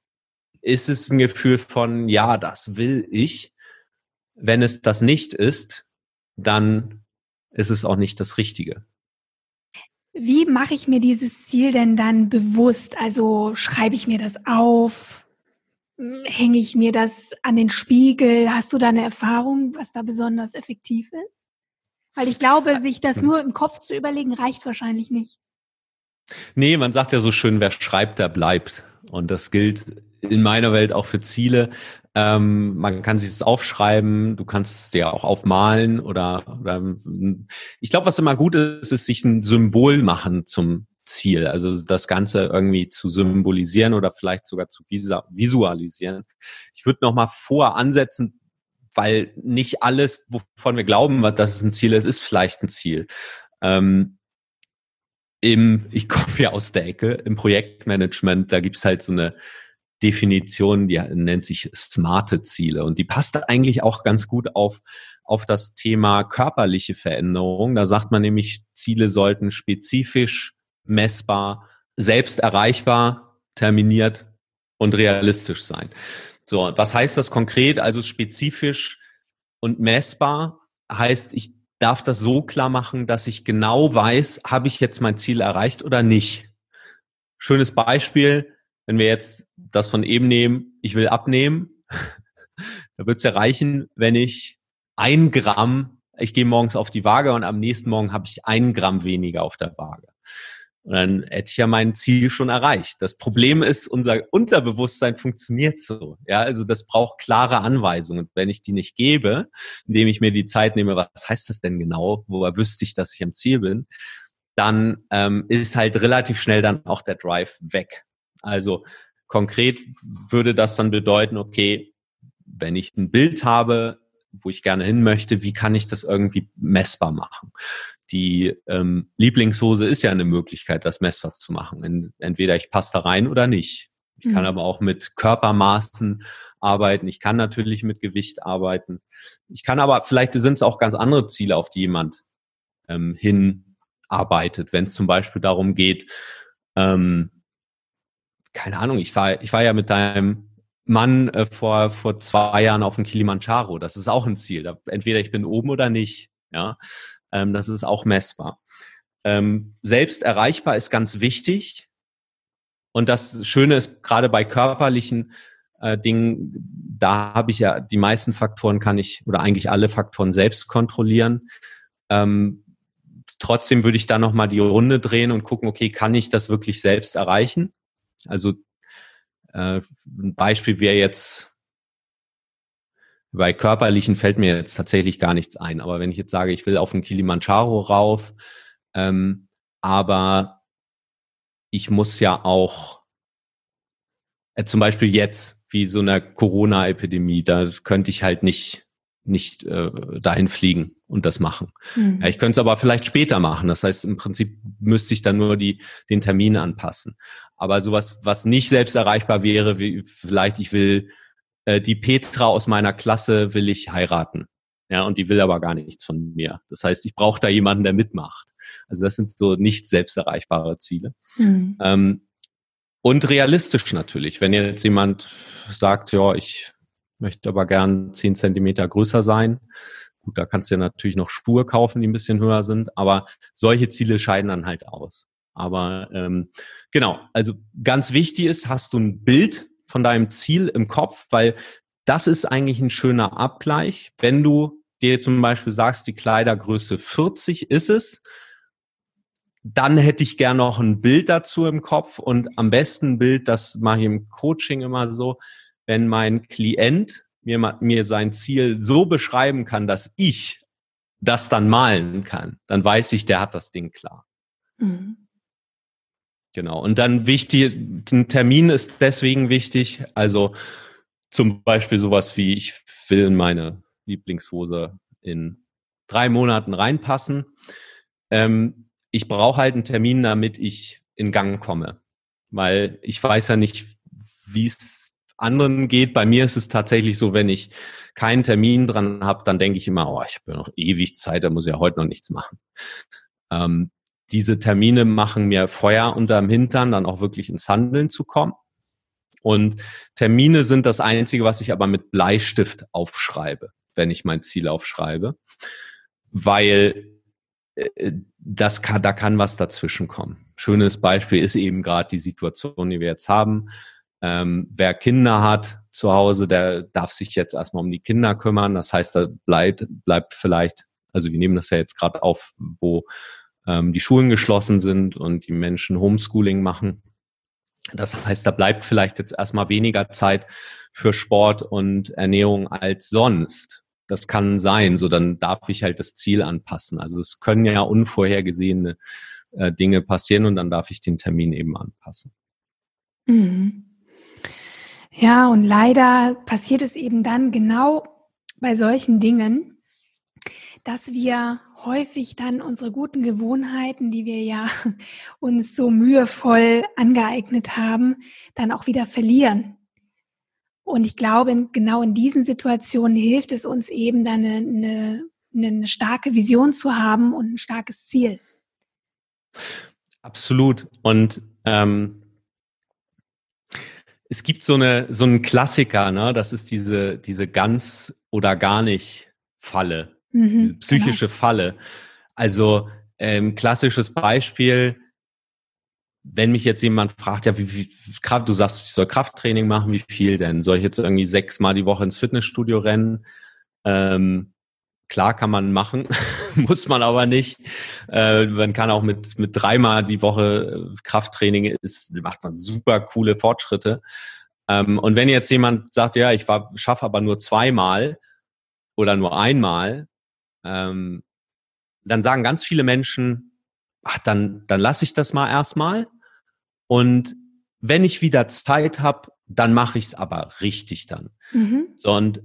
Ist es ein Gefühl von, ja, das will ich? Wenn es das nicht ist, dann ist es auch nicht das Richtige. Wie mache ich mir dieses Ziel denn dann bewusst? Also schreibe ich mir das auf? Hänge ich mir das an den Spiegel? Hast du da eine Erfahrung, was da besonders effektiv ist? Weil ich glaube, sich das nur im Kopf zu überlegen, reicht wahrscheinlich nicht. Nee, man sagt ja so schön, wer schreibt, der bleibt. Und das gilt in meiner Welt auch für Ziele. Ähm, man kann sich das aufschreiben, du kannst es dir auch aufmalen oder, oder ich glaube, was immer gut ist, ist sich ein Symbol machen zum Ziel. Also das Ganze irgendwie zu symbolisieren oder vielleicht sogar zu visualisieren. Ich würde noch mal vor ansetzen, weil nicht alles, wovon wir glauben, dass es ein Ziel ist, ist vielleicht ein Ziel. Ähm, im, ich komme ja aus der Ecke, im Projektmanagement, da gibt's halt so eine Definition, die nennt sich smarte Ziele. Und die passt eigentlich auch ganz gut auf, auf das Thema körperliche Veränderung. Da sagt man nämlich, Ziele sollten spezifisch, messbar, selbst erreichbar, terminiert und realistisch sein. So, was heißt das konkret? Also spezifisch und messbar heißt, ich darf das so klar machen, dass ich genau weiß, habe ich jetzt mein Ziel erreicht oder nicht. Schönes Beispiel, wenn wir jetzt das von eben nehmen, ich will abnehmen, da wird es ja reichen, wenn ich ein Gramm, ich gehe morgens auf die Waage und am nächsten Morgen habe ich ein Gramm weniger auf der Waage. Und dann hätte ich ja mein Ziel schon erreicht. Das Problem ist, unser Unterbewusstsein funktioniert so. Ja, also das braucht klare Anweisungen. Wenn ich die nicht gebe, indem ich mir die Zeit nehme, was heißt das denn genau? Woher wüsste ich, dass ich am Ziel bin? Dann ähm, ist halt relativ schnell dann auch der Drive weg. Also konkret würde das dann bedeuten, okay, wenn ich ein Bild habe, wo ich gerne hin möchte, wie kann ich das irgendwie messbar machen? Die ähm, Lieblingshose ist ja eine Möglichkeit, das messbar zu machen. Entweder ich passe da rein oder nicht. Ich kann mhm. aber auch mit Körpermaßen arbeiten. Ich kann natürlich mit Gewicht arbeiten. Ich kann aber, vielleicht sind es auch ganz andere Ziele, auf die jemand ähm, hinarbeitet. Wenn es zum Beispiel darum geht, ähm, keine Ahnung, ich war, ich war ja mit deinem Mann äh, vor, vor zwei Jahren auf dem Kilimanjaro. Das ist auch ein Ziel. Da, entweder ich bin oben oder nicht. Ja. Ähm, das ist auch messbar. Ähm, selbst erreichbar ist ganz wichtig. Und das Schöne ist, gerade bei körperlichen äh, Dingen, da habe ich ja die meisten Faktoren kann ich oder eigentlich alle Faktoren selbst kontrollieren. Ähm, trotzdem würde ich da nochmal die Runde drehen und gucken, okay, kann ich das wirklich selbst erreichen? Also äh, ein Beispiel wäre jetzt bei körperlichen fällt mir jetzt tatsächlich gar nichts ein. Aber wenn ich jetzt sage, ich will auf den Kilimanjaro rauf, ähm, aber ich muss ja auch äh, zum Beispiel jetzt, wie so einer Corona-Epidemie, da könnte ich halt nicht nicht äh, dahin fliegen und das machen. Mhm. Ja, ich könnte es aber vielleicht später machen. Das heißt, im Prinzip müsste ich dann nur die, den Termin anpassen. Aber sowas, was nicht selbst erreichbar wäre, wie vielleicht ich will äh, die Petra aus meiner Klasse will ich heiraten. Ja, und die will aber gar nichts von mir. Das heißt, ich brauche da jemanden, der mitmacht. Also das sind so nicht selbst erreichbare Ziele. Mhm. Ähm, und realistisch natürlich. Wenn jetzt jemand sagt, ja, ich möchte aber gern zehn Zentimeter größer sein, gut, da kannst du ja natürlich noch Schuhe kaufen, die ein bisschen höher sind, aber solche Ziele scheiden dann halt aus. Aber ähm, genau, also ganz wichtig ist, hast du ein Bild von deinem Ziel im Kopf, weil das ist eigentlich ein schöner Abgleich. Wenn du dir zum Beispiel sagst, die Kleidergröße 40 ist es, dann hätte ich gern noch ein Bild dazu im Kopf und am besten ein Bild, das mache ich im Coaching immer so, wenn mein Klient mir, mir sein Ziel so beschreiben kann, dass ich das dann malen kann, dann weiß ich, der hat das Ding klar. Mhm. Genau. Und dann wichtig, ein Termin ist deswegen wichtig. Also zum Beispiel sowas wie, ich will in meine Lieblingshose in drei Monaten reinpassen. Ähm, ich brauche halt einen Termin, damit ich in Gang komme. Weil ich weiß ja nicht, wie es anderen geht. Bei mir ist es tatsächlich so, wenn ich keinen Termin dran habe, dann denke ich immer, oh, ich habe ja noch ewig Zeit, da muss ich ja heute noch nichts machen. Ähm, diese Termine machen mir Feuer unterm Hintern, dann auch wirklich ins Handeln zu kommen. Und Termine sind das Einzige, was ich aber mit Bleistift aufschreibe, wenn ich mein Ziel aufschreibe, weil äh, das kann, da kann was dazwischen kommen. Schönes Beispiel ist eben gerade die Situation, die wir jetzt haben. Ähm, wer Kinder hat zu Hause, der darf sich jetzt erstmal um die Kinder kümmern. Das heißt, da bleibt, bleibt vielleicht, also wir nehmen das ja jetzt gerade auf, wo ähm, die Schulen geschlossen sind und die Menschen Homeschooling machen. Das heißt, da bleibt vielleicht jetzt erstmal weniger Zeit für Sport und Ernährung als sonst. Das kann sein, so dann darf ich halt das Ziel anpassen. Also es können ja unvorhergesehene äh, Dinge passieren und dann darf ich den Termin eben anpassen. Mhm. Ja, und leider passiert es eben dann genau bei solchen Dingen, dass wir häufig dann unsere guten Gewohnheiten, die wir ja uns so mühevoll angeeignet haben, dann auch wieder verlieren. Und ich glaube, genau in diesen Situationen hilft es uns eben dann eine, eine, eine starke Vision zu haben und ein starkes Ziel. Absolut. Und ähm, es gibt so eine so einen Klassiker, ne? Das ist diese diese ganz oder gar nicht Falle. Mhm, psychische genau. Falle. Also ähm, klassisches Beispiel, wenn mich jetzt jemand fragt, ja, wie, wie Kraft, du sagst, ich soll Krafttraining machen, wie viel denn? Soll ich jetzt irgendwie sechsmal die Woche ins Fitnessstudio rennen? Ähm, klar kann man machen, muss man aber nicht. Äh, man kann auch mit, mit dreimal die Woche äh, Krafttraining ist, macht man super coole Fortschritte. Ähm, und wenn jetzt jemand sagt, ja, ich schaffe aber nur zweimal oder nur einmal, ähm, dann sagen ganz viele Menschen, ach, dann, dann lasse ich das mal erstmal. Und wenn ich wieder Zeit habe, dann mache ich es aber richtig dann. Mhm. So, und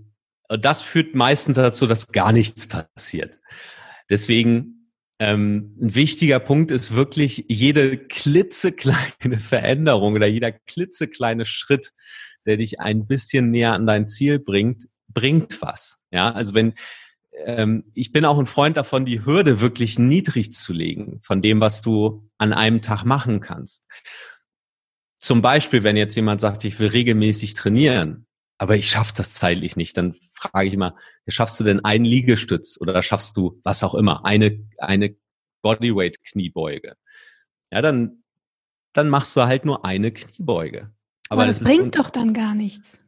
das führt meistens dazu, dass gar nichts passiert. Deswegen ähm, ein wichtiger Punkt ist wirklich jede klitzekleine Veränderung oder jeder klitzekleine Schritt, der dich ein bisschen näher an dein Ziel bringt, bringt was. Ja, also wenn ähm, ich bin auch ein Freund davon, die Hürde wirklich niedrig zu legen von dem, was du an einem Tag machen kannst. Zum Beispiel, wenn jetzt jemand sagt, ich will regelmäßig trainieren, aber ich schaffe das zeitlich nicht, dann frage ich immer, schaffst du denn einen Liegestütz oder schaffst du was auch immer, eine, eine Bodyweight Kniebeuge? Ja, dann, dann machst du halt nur eine Kniebeuge. Aber, aber das, das bringt doch dann gar nichts.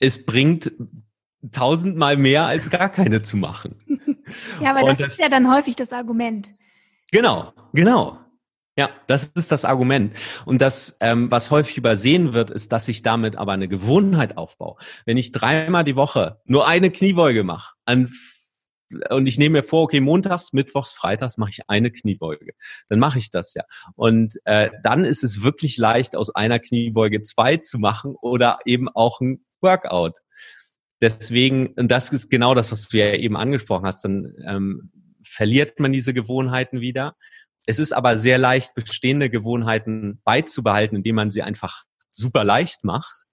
Es bringt tausendmal mehr als gar keine zu machen. ja, aber das, das, ist ja dann häufig das Argument. Genau, genau. Ja, das ist das Argument. Und das, ähm, was häufig übersehen wird, ist, dass ich damit aber eine Gewohnheit aufbaue. Wenn ich dreimal die Woche nur eine Kniebeuge mache an, und ich nehme mir vor, okay, montags, mittwochs, freitags mache ich eine Kniebeuge, dann mache ich das ja. Und äh, dann ist es wirklich leicht, aus einer Kniebeuge zwei zu machen oder eben auch ein Workout. Deswegen, und das ist genau das, was du ja eben angesprochen hast, dann ähm, verliert man diese Gewohnheiten wieder. Es ist aber sehr leicht, bestehende Gewohnheiten beizubehalten, indem man sie einfach super leicht macht.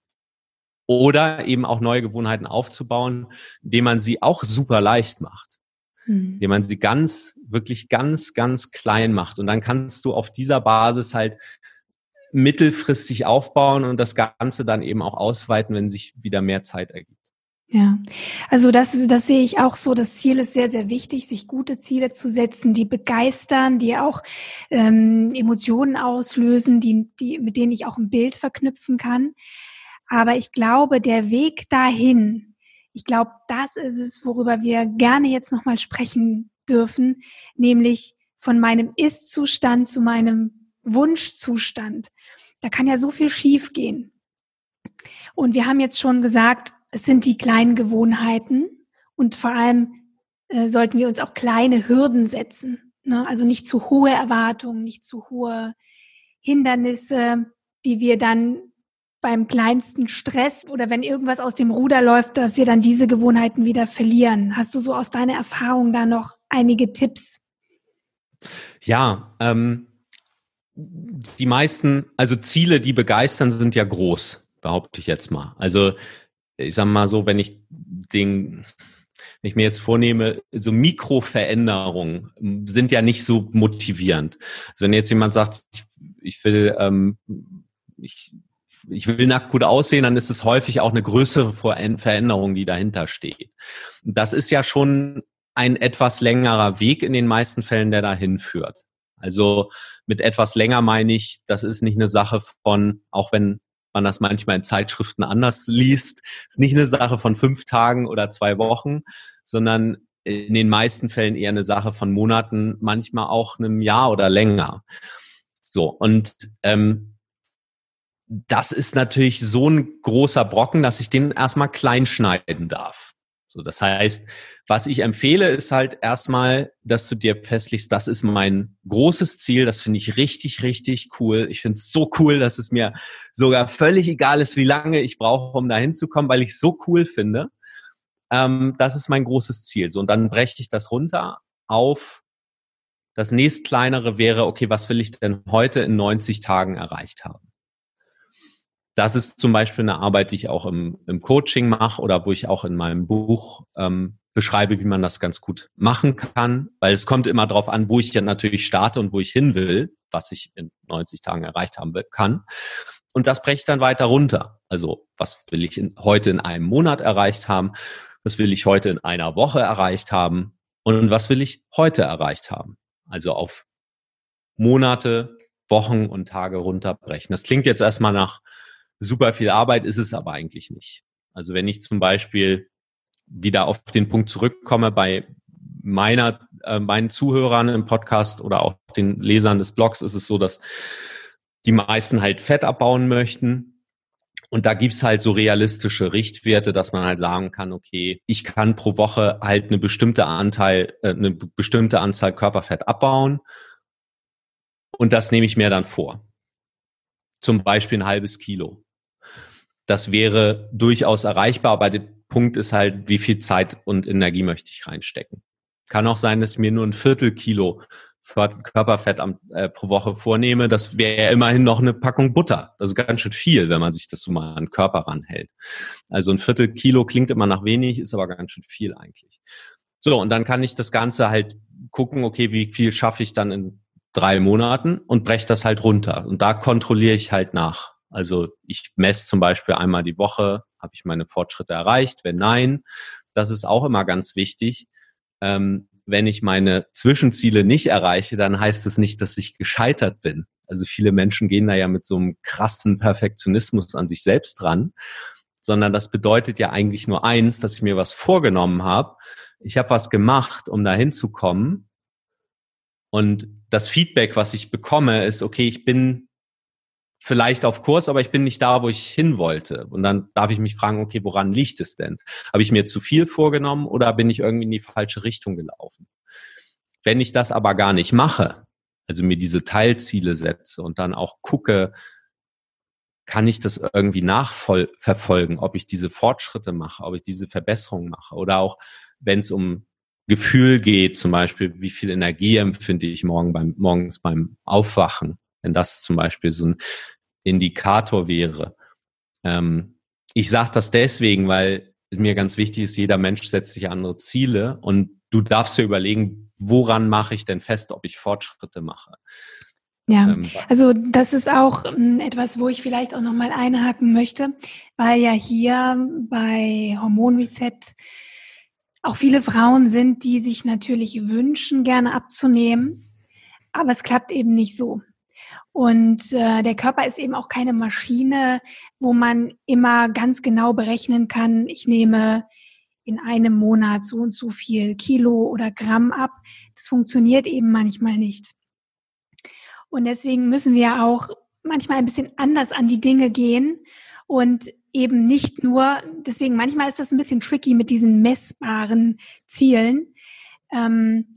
Oder eben auch neue Gewohnheiten aufzubauen, indem man sie auch super leicht macht. Mhm. Indem man sie ganz, wirklich ganz, ganz klein macht. Und dann kannst du auf dieser Basis halt mittelfristig aufbauen und das Ganze dann eben auch ausweiten, wenn sich wieder mehr Zeit ergibt. Ja, also das, das sehe ich auch so. Das Ziel ist sehr, sehr wichtig, sich gute Ziele zu setzen, die begeistern, die auch ähm, Emotionen auslösen, die, die, mit denen ich auch ein Bild verknüpfen kann. Aber ich glaube, der Weg dahin, ich glaube, das ist es, worüber wir gerne jetzt nochmal sprechen dürfen, nämlich von meinem Ist-Zustand zu meinem Wunschzustand. Da kann ja so viel schiefgehen. Und wir haben jetzt schon gesagt, es sind die kleinen Gewohnheiten und vor allem äh, sollten wir uns auch kleine Hürden setzen. Ne? Also nicht zu hohe Erwartungen, nicht zu hohe Hindernisse, die wir dann beim kleinsten Stress oder wenn irgendwas aus dem Ruder läuft, dass wir dann diese Gewohnheiten wieder verlieren. Hast du so aus deiner Erfahrung da noch einige Tipps? Ja, ähm, die meisten, also Ziele, die begeistern, sind ja groß, behaupte ich jetzt mal. Also ich sag mal so, wenn ich den, wenn ich mir jetzt vornehme, so Mikroveränderungen sind ja nicht so motivierend. Also wenn jetzt jemand sagt, ich, ich will, ähm, ich, ich will nackt gut aussehen, dann ist es häufig auch eine größere Veränderung, die dahinter steht. Das ist ja schon ein etwas längerer Weg in den meisten Fällen, der dahin führt. Also mit etwas länger meine ich, das ist nicht eine Sache von, auch wenn man das manchmal in Zeitschriften anders liest, ist nicht eine Sache von fünf Tagen oder zwei Wochen, sondern in den meisten Fällen eher eine Sache von Monaten, manchmal auch einem Jahr oder länger. So, und ähm, das ist natürlich so ein großer Brocken, dass ich den erstmal klein schneiden darf. So, das heißt, was ich empfehle, ist halt erstmal, dass du dir festlegst, das ist mein großes Ziel, das finde ich richtig, richtig cool. Ich finde es so cool, dass es mir sogar völlig egal ist, wie lange ich brauche, um da hinzukommen, weil ich es so cool finde. Ähm, das ist mein großes Ziel. So, und dann breche ich das runter auf das nächstkleinere wäre, okay, was will ich denn heute in 90 Tagen erreicht haben? Das ist zum Beispiel eine Arbeit, die ich auch im, im Coaching mache oder wo ich auch in meinem Buch ähm, beschreibe, wie man das ganz gut machen kann, weil es kommt immer darauf an, wo ich ja natürlich starte und wo ich hin will, was ich in 90 Tagen erreicht haben will, kann. Und das breche ich dann weiter runter. Also was will ich in, heute in einem Monat erreicht haben? Was will ich heute in einer Woche erreicht haben? Und was will ich heute erreicht haben? Also auf Monate, Wochen und Tage runterbrechen. Das klingt jetzt erstmal nach super viel Arbeit ist es aber eigentlich nicht. Also wenn ich zum Beispiel wieder auf den Punkt zurückkomme bei meiner, äh, meinen Zuhörern im Podcast oder auch den Lesern des Blogs, ist es so, dass die meisten halt Fett abbauen möchten. Und da gibt's halt so realistische Richtwerte, dass man halt sagen kann, okay, ich kann pro Woche halt eine bestimmte Anteil, äh, eine bestimmte Anzahl Körperfett abbauen. Und das nehme ich mir dann vor. Zum Beispiel ein halbes Kilo das wäre durchaus erreichbar, aber der Punkt ist halt, wie viel Zeit und Energie möchte ich reinstecken. Kann auch sein, dass mir nur ein Viertelkilo Körperfett am, äh, pro Woche vornehme. Das wäre immerhin noch eine Packung Butter. Das ist ganz schön viel, wenn man sich das so mal an den Körper ranhält. Also ein Viertelkilo klingt immer nach wenig, ist aber ganz schön viel eigentlich. So, und dann kann ich das Ganze halt gucken, okay, wie viel schaffe ich dann in drei Monaten und breche das halt runter. Und da kontrolliere ich halt nach. Also ich messe zum Beispiel einmal die Woche, habe ich meine Fortschritte erreicht? Wenn nein, das ist auch immer ganz wichtig. Ähm, wenn ich meine Zwischenziele nicht erreiche, dann heißt es nicht, dass ich gescheitert bin. Also viele Menschen gehen da ja mit so einem krassen Perfektionismus an sich selbst dran, sondern das bedeutet ja eigentlich nur eins, dass ich mir was vorgenommen habe. Ich habe was gemacht, um da hinzukommen. Und das Feedback, was ich bekomme, ist, okay, ich bin vielleicht auf Kurs, aber ich bin nicht da, wo ich hin wollte. Und dann darf ich mich fragen, okay, woran liegt es denn? Habe ich mir zu viel vorgenommen oder bin ich irgendwie in die falsche Richtung gelaufen? Wenn ich das aber gar nicht mache, also mir diese Teilziele setze und dann auch gucke, kann ich das irgendwie nachverfolgen, ob ich diese Fortschritte mache, ob ich diese Verbesserungen mache oder auch wenn es um Gefühl geht, zum Beispiel, wie viel Energie empfinde ich morgen beim, morgens beim Aufwachen, wenn das zum Beispiel so ein Indikator wäre. Ähm, ich sage das deswegen, weil mir ganz wichtig ist, jeder Mensch setzt sich andere Ziele und du darfst dir überlegen, woran mache ich denn fest, ob ich Fortschritte mache. Ja, ähm, also das ist auch ähm, etwas, wo ich vielleicht auch nochmal einhaken möchte, weil ja hier bei Hormon Reset auch viele Frauen sind, die sich natürlich wünschen, gerne abzunehmen, aber es klappt eben nicht so. Und äh, der Körper ist eben auch keine Maschine, wo man immer ganz genau berechnen kann, ich nehme in einem Monat so und so viel Kilo oder Gramm ab. Das funktioniert eben manchmal nicht. Und deswegen müssen wir auch manchmal ein bisschen anders an die Dinge gehen. Und eben nicht nur, deswegen manchmal ist das ein bisschen tricky mit diesen messbaren Zielen, ähm,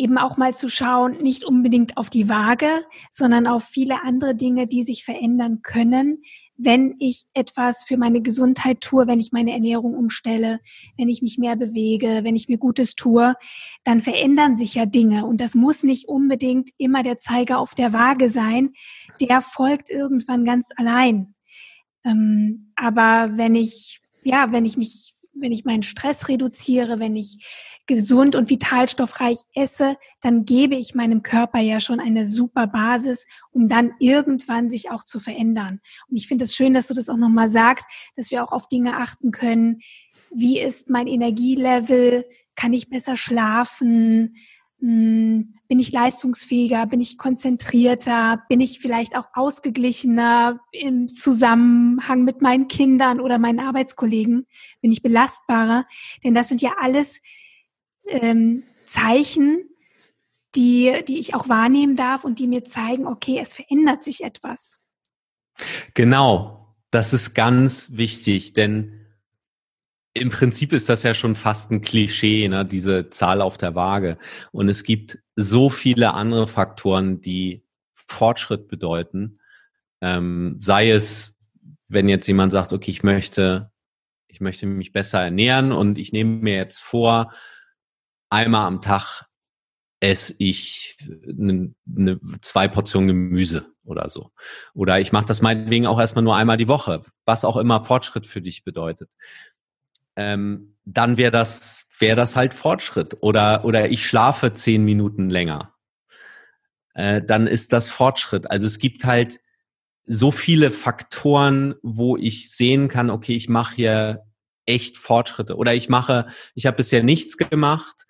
eben auch mal zu schauen, nicht unbedingt auf die Waage, sondern auf viele andere Dinge, die sich verändern können, wenn ich etwas für meine Gesundheit tue, wenn ich meine Ernährung umstelle, wenn ich mich mehr bewege, wenn ich mir Gutes tue, dann verändern sich ja Dinge. Und das muss nicht unbedingt immer der Zeiger auf der Waage sein. Der folgt irgendwann ganz allein. Ähm, aber wenn ich, ja, wenn ich mich, wenn ich meinen Stress reduziere, wenn ich gesund und vitalstoffreich esse, dann gebe ich meinem Körper ja schon eine super Basis, um dann irgendwann sich auch zu verändern. Und ich finde es das schön, dass du das auch nochmal sagst, dass wir auch auf Dinge achten können. Wie ist mein Energielevel? Kann ich besser schlafen? Hm, bin ich leistungsfähiger? Bin ich konzentrierter? Bin ich vielleicht auch ausgeglichener im Zusammenhang mit meinen Kindern oder meinen Arbeitskollegen? Bin ich belastbarer? Denn das sind ja alles ähm, Zeichen, die, die ich auch wahrnehmen darf und die mir zeigen, okay, es verändert sich etwas. Genau, das ist ganz wichtig, denn im Prinzip ist das ja schon fast ein Klischee, ne, diese Zahl auf der Waage. Und es gibt so viele andere Faktoren, die Fortschritt bedeuten. Ähm, sei es, wenn jetzt jemand sagt, okay, ich möchte, ich möchte mich besser ernähren und ich nehme mir jetzt vor, einmal am Tag esse ich eine, eine, zwei Portionen Gemüse oder so. Oder ich mache das meinetwegen auch erstmal nur einmal die Woche, was auch immer Fortschritt für dich bedeutet. Ähm, dann wäre das, wäre das halt Fortschritt. Oder, oder ich schlafe zehn Minuten länger. Äh, dann ist das Fortschritt. Also es gibt halt so viele Faktoren, wo ich sehen kann, okay, ich mache hier echt Fortschritte. Oder ich mache, ich habe bisher nichts gemacht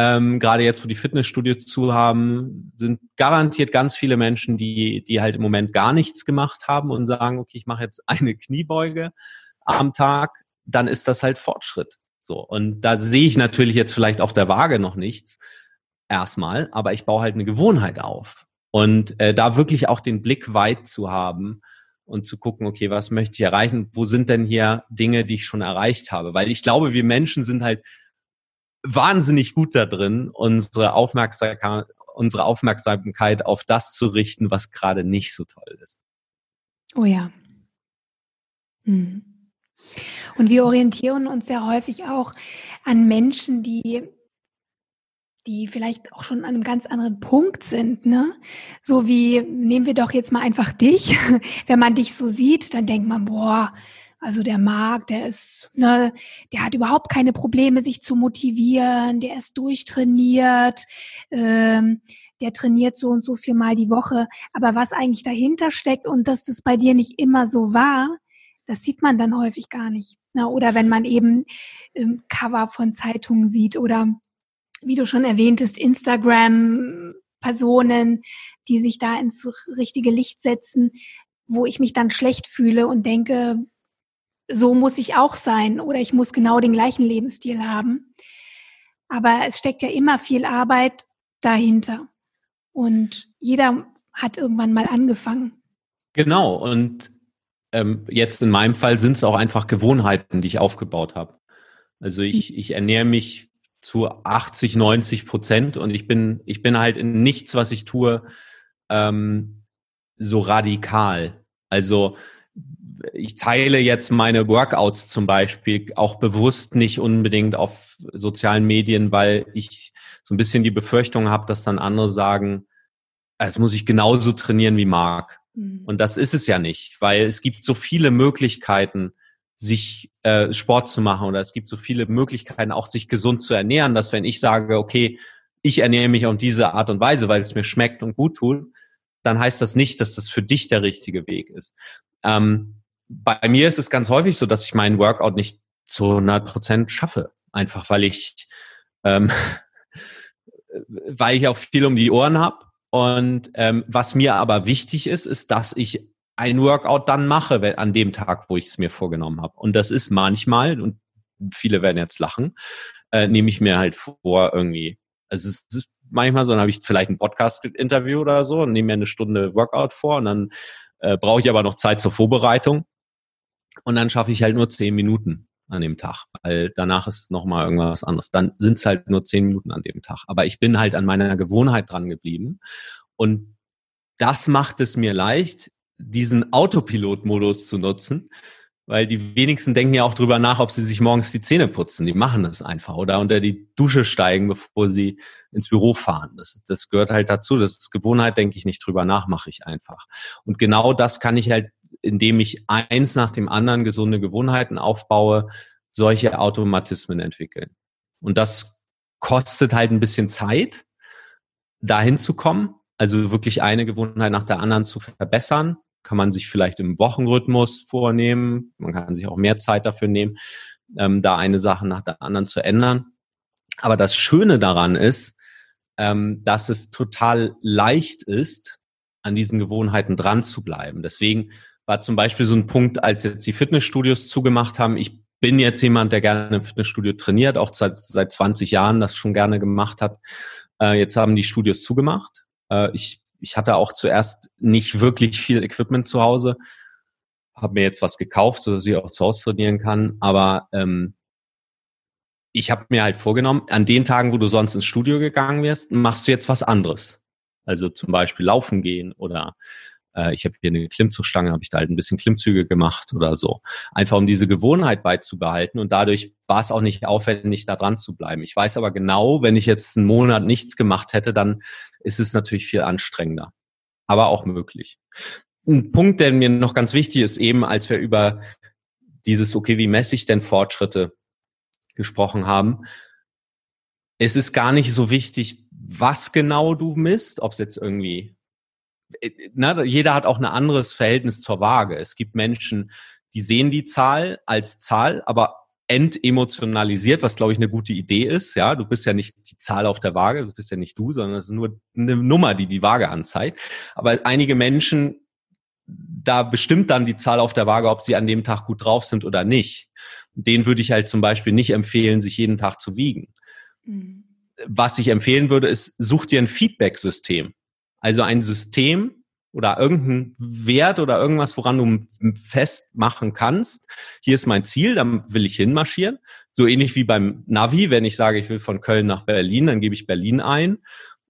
ähm, Gerade jetzt, wo die Fitnessstudios zu haben, sind garantiert ganz viele Menschen, die, die halt im Moment gar nichts gemacht haben und sagen, okay, ich mache jetzt eine Kniebeuge am Tag, dann ist das halt Fortschritt. So. Und da sehe ich natürlich jetzt vielleicht auf der Waage noch nichts. Erstmal, aber ich baue halt eine Gewohnheit auf. Und äh, da wirklich auch den Blick weit zu haben und zu gucken, okay, was möchte ich erreichen? Wo sind denn hier Dinge, die ich schon erreicht habe? Weil ich glaube, wir Menschen sind halt wahnsinnig gut da drin, unsere Aufmerksamkeit, unsere Aufmerksamkeit auf das zu richten, was gerade nicht so toll ist. Oh ja. Hm. Und wir orientieren uns sehr häufig auch an Menschen, die die vielleicht auch schon an einem ganz anderen Punkt sind, ne? So wie nehmen wir doch jetzt mal einfach dich. Wenn man dich so sieht, dann denkt man, boah, also der Marc, der ist, ne, der hat überhaupt keine Probleme, sich zu motivieren, der ist durchtrainiert, ähm, der trainiert so und so viel Mal die Woche. Aber was eigentlich dahinter steckt und dass das bei dir nicht immer so war, das sieht man dann häufig gar nicht. Na, oder wenn man eben ähm, Cover von Zeitungen sieht oder wie du schon erwähntest, Instagram Personen, die sich da ins richtige Licht setzen, wo ich mich dann schlecht fühle und denke, so muss ich auch sein oder ich muss genau den gleichen Lebensstil haben. Aber es steckt ja immer viel Arbeit dahinter. Und jeder hat irgendwann mal angefangen. Genau. Und ähm, jetzt in meinem Fall sind es auch einfach Gewohnheiten, die ich aufgebaut habe. Also ich, ich ernähre mich zu 80, 90 Prozent und ich bin, ich bin halt in nichts, was ich tue, ähm, so radikal. Also ich teile jetzt meine Workouts zum Beispiel auch bewusst nicht unbedingt auf sozialen Medien, weil ich so ein bisschen die Befürchtung habe, dass dann andere sagen, es muss ich genauso trainieren wie Marc. Mhm. Und das ist es ja nicht, weil es gibt so viele Möglichkeiten, sich äh, Sport zu machen oder es gibt so viele Möglichkeiten, auch sich gesund zu ernähren, dass wenn ich sage, okay, ich ernähre mich auf diese Art und Weise, weil es mir schmeckt und gut tut, dann heißt das nicht, dass das für dich der richtige Weg ist. Ähm, bei mir ist es ganz häufig so, dass ich meinen Workout nicht zu 100 Prozent schaffe. Einfach weil ich, ähm, weil ich auch viel um die Ohren habe. Und ähm, was mir aber wichtig ist, ist, dass ich ein Workout dann mache an dem Tag, wo ich es mir vorgenommen habe. Und das ist manchmal, und viele werden jetzt lachen, äh, nehme ich mir halt vor, irgendwie, also es ist manchmal so, dann habe ich vielleicht ein Podcast-Interview oder so und nehme mir eine Stunde Workout vor und dann äh, brauche ich aber noch Zeit zur Vorbereitung Und dann schaffe ich halt nur zehn Minuten an dem Tag, weil danach ist nochmal irgendwas anderes. Dann sind es halt nur zehn Minuten an dem Tag. Aber ich bin halt an meiner Gewohnheit dran geblieben. Und das macht es mir leicht, diesen Autopilot-Modus zu nutzen, weil die wenigsten denken ja auch drüber nach, ob sie sich morgens die Zähne putzen. Die machen das einfach oder unter die Dusche steigen, bevor sie ins Büro fahren. Das, das gehört halt dazu. Das ist Gewohnheit, denke ich nicht drüber nach, mache ich einfach. Und genau das kann ich halt, indem ich eins nach dem anderen gesunde Gewohnheiten aufbaue, solche Automatismen entwickeln. Und das kostet halt ein bisschen Zeit, dahin zu kommen. Also wirklich eine Gewohnheit nach der anderen zu verbessern kann man sich vielleicht im Wochenrhythmus vornehmen. Man kann sich auch mehr Zeit dafür nehmen, ähm, da eine Sache nach der anderen zu ändern. Aber das Schöne daran ist, ähm, dass es total leicht ist, an diesen Gewohnheiten dran zu bleiben. Deswegen war zum Beispiel so ein Punkt, als jetzt die Fitnessstudios zugemacht haben. Ich bin jetzt jemand, der gerne im Fitnessstudio trainiert, auch seit, seit 20 Jahren das schon gerne gemacht hat. Äh, jetzt haben die Studios zugemacht. Äh, ich ich hatte auch zuerst nicht wirklich viel Equipment zu Hause, habe mir jetzt was gekauft, so dass ich auch zu Hause trainieren kann. Aber ähm, ich habe mir halt vorgenommen, an den Tagen, wo du sonst ins Studio gegangen wärst, machst du jetzt was anderes. Also zum Beispiel laufen gehen oder äh, ich habe hier eine Klimmzugstange, habe ich da halt ein bisschen Klimmzüge gemacht oder so. Einfach um diese Gewohnheit beizubehalten und dadurch war es auch nicht aufwendig, da dran zu bleiben. Ich weiß aber genau, wenn ich jetzt einen Monat nichts gemacht hätte, dann ist es natürlich viel anstrengender. Aber auch möglich. Ein Punkt, der mir noch ganz wichtig ist, eben als wir über dieses, okay, wie messe ich denn Fortschritte gesprochen haben, es ist gar nicht so wichtig, was genau du misst, ob es jetzt irgendwie na, jeder hat auch ein anderes Verhältnis zur Waage. Es gibt Menschen, die sehen die Zahl als Zahl, aber entemotionalisiert, was glaube ich eine gute Idee ist. Ja, du bist ja nicht die Zahl auf der Waage, du bist ja nicht du, sondern es ist nur eine Nummer, die die Waage anzeigt. Aber einige Menschen, da bestimmt dann die Zahl auf der Waage, ob sie an dem Tag gut drauf sind oder nicht. Den würde ich halt zum Beispiel nicht empfehlen, sich jeden Tag zu wiegen. Mhm. Was ich empfehlen würde, ist, such dir ein Feedback-System. Also ein System oder irgendein Wert oder irgendwas, woran du festmachen kannst. Hier ist mein Ziel, dann will ich hinmarschieren. So ähnlich wie beim Navi, wenn ich sage, ich will von Köln nach Berlin, dann gebe ich Berlin ein.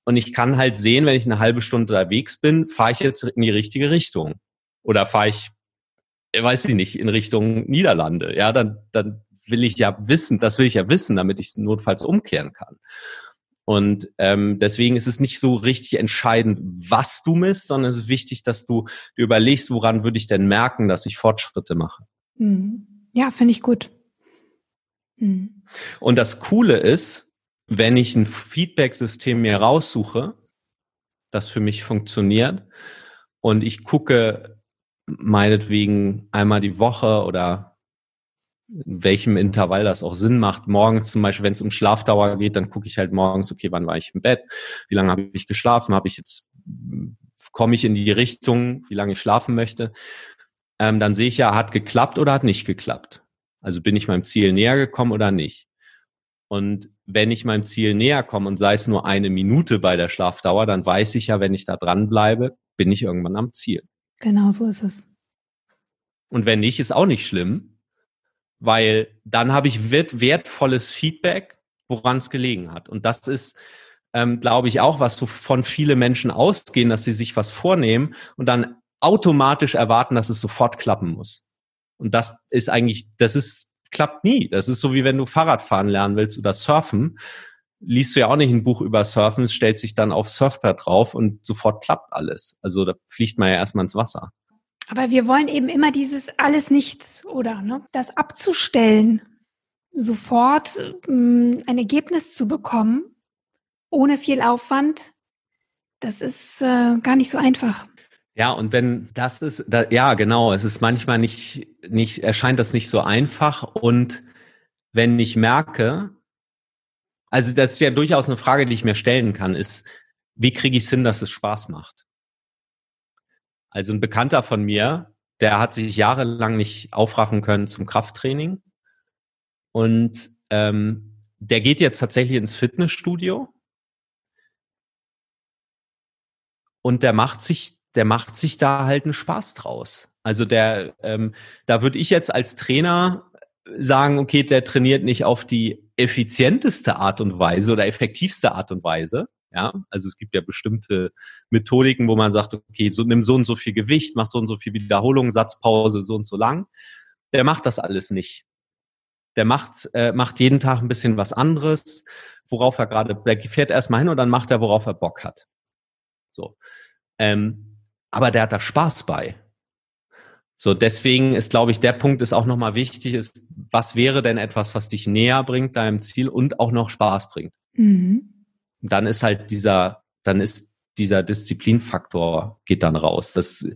Und ich kann halt sehen, wenn ich eine halbe Stunde unterwegs bin, fahre ich jetzt in die richtige Richtung. Oder fahre ich, weiß ich nicht, in Richtung Niederlande. Ja, dann, dann will ich ja wissen, das will ich ja wissen, damit ich notfalls umkehren kann. Und ähm, deswegen ist es nicht so richtig entscheidend, was du misst, sondern es ist wichtig, dass du dir überlegst, woran würde ich denn merken, dass ich Fortschritte mache. Hm. Ja, finde ich gut. Hm. Und das Coole ist, wenn ich ein Feedback-System mir raussuche, das für mich funktioniert, und ich gucke meinetwegen einmal die Woche oder in welchem Intervall das auch Sinn macht. Morgens zum Beispiel, wenn es um Schlafdauer geht, dann gucke ich halt morgens, okay, wann war ich im Bett, wie lange habe ich geschlafen, habe ich jetzt, komme ich in die Richtung, wie lange ich schlafen möchte. Ähm, dann sehe ich ja, hat geklappt oder hat nicht geklappt. Also bin ich meinem Ziel näher gekommen oder nicht. Und wenn ich meinem Ziel näher komme und sei es nur eine Minute bei der Schlafdauer, dann weiß ich ja, wenn ich da dran bleibe, bin ich irgendwann am Ziel. Genau so ist es. Und wenn nicht, ist auch nicht schlimm, weil dann habe ich wertvolles Feedback, woran es gelegen hat. Und das ist, ähm, glaube ich, auch, was von viele Menschen ausgehen, dass sie sich was vornehmen und dann automatisch erwarten, dass es sofort klappen muss. Und das ist eigentlich, das ist, klappt nie. Das ist so wie wenn du Fahrrad fahren lernen willst oder surfen. Liest du ja auch nicht ein Buch über Surfen, es stellt sich dann auf Surfpad drauf und sofort klappt alles. Also da fliegt man ja erstmal ins Wasser. Aber wir wollen eben immer dieses alles nichts oder ne, das abzustellen, sofort ähm, ein Ergebnis zu bekommen, ohne viel Aufwand. Das ist äh, gar nicht so einfach. Ja, und wenn das ist, da, ja, genau, es ist manchmal nicht, nicht, erscheint das nicht so einfach. Und wenn ich merke, also das ist ja durchaus eine Frage, die ich mir stellen kann, ist, wie kriege ich es hin, dass es Spaß macht? Also ein Bekannter von mir, der hat sich jahrelang nicht aufraffen können zum Krafttraining. Und ähm, der geht jetzt tatsächlich ins Fitnessstudio. Und der macht sich, der macht sich da halt einen Spaß draus. Also der, ähm, da würde ich jetzt als Trainer sagen, okay, der trainiert nicht auf die effizienteste Art und Weise oder effektivste Art und Weise. Ja, also es gibt ja bestimmte Methodiken, wo man sagt, okay, so nimm so und so viel Gewicht, mach so und so viel Wiederholung, Satzpause so und so lang. Der macht das alles nicht. Der macht, äh, macht jeden Tag ein bisschen was anderes, worauf er gerade, der fährt erstmal hin und dann macht er, worauf er Bock hat. So. Ähm, aber der hat da Spaß bei. So, deswegen ist, glaube ich, der Punkt ist auch nochmal wichtig, ist, was wäre denn etwas, was dich näher bringt deinem Ziel und auch noch Spaß bringt? Mhm. Dann ist halt dieser, dann ist dieser Disziplinfaktor geht dann raus. Das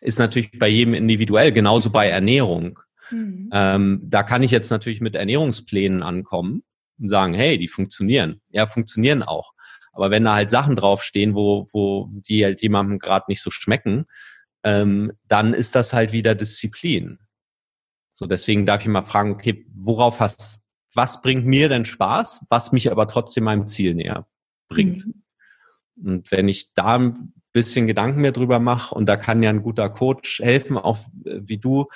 ist natürlich bei jedem individuell, genauso bei Ernährung. Mhm. Ähm, da kann ich jetzt natürlich mit Ernährungsplänen ankommen und sagen, hey, die funktionieren. Ja, funktionieren auch. Aber wenn da halt Sachen draufstehen, wo, wo die halt jemandem gerade nicht so schmecken, ähm, dann ist das halt wieder Disziplin. So, deswegen darf ich mal fragen, okay, worauf hast, was bringt mir denn Spaß, was mich aber trotzdem meinem Ziel näher bringt? Mhm. Und wenn ich da ein bisschen Gedanken mehr drüber mache, und da kann ja ein guter Coach helfen, auch äh, wie du,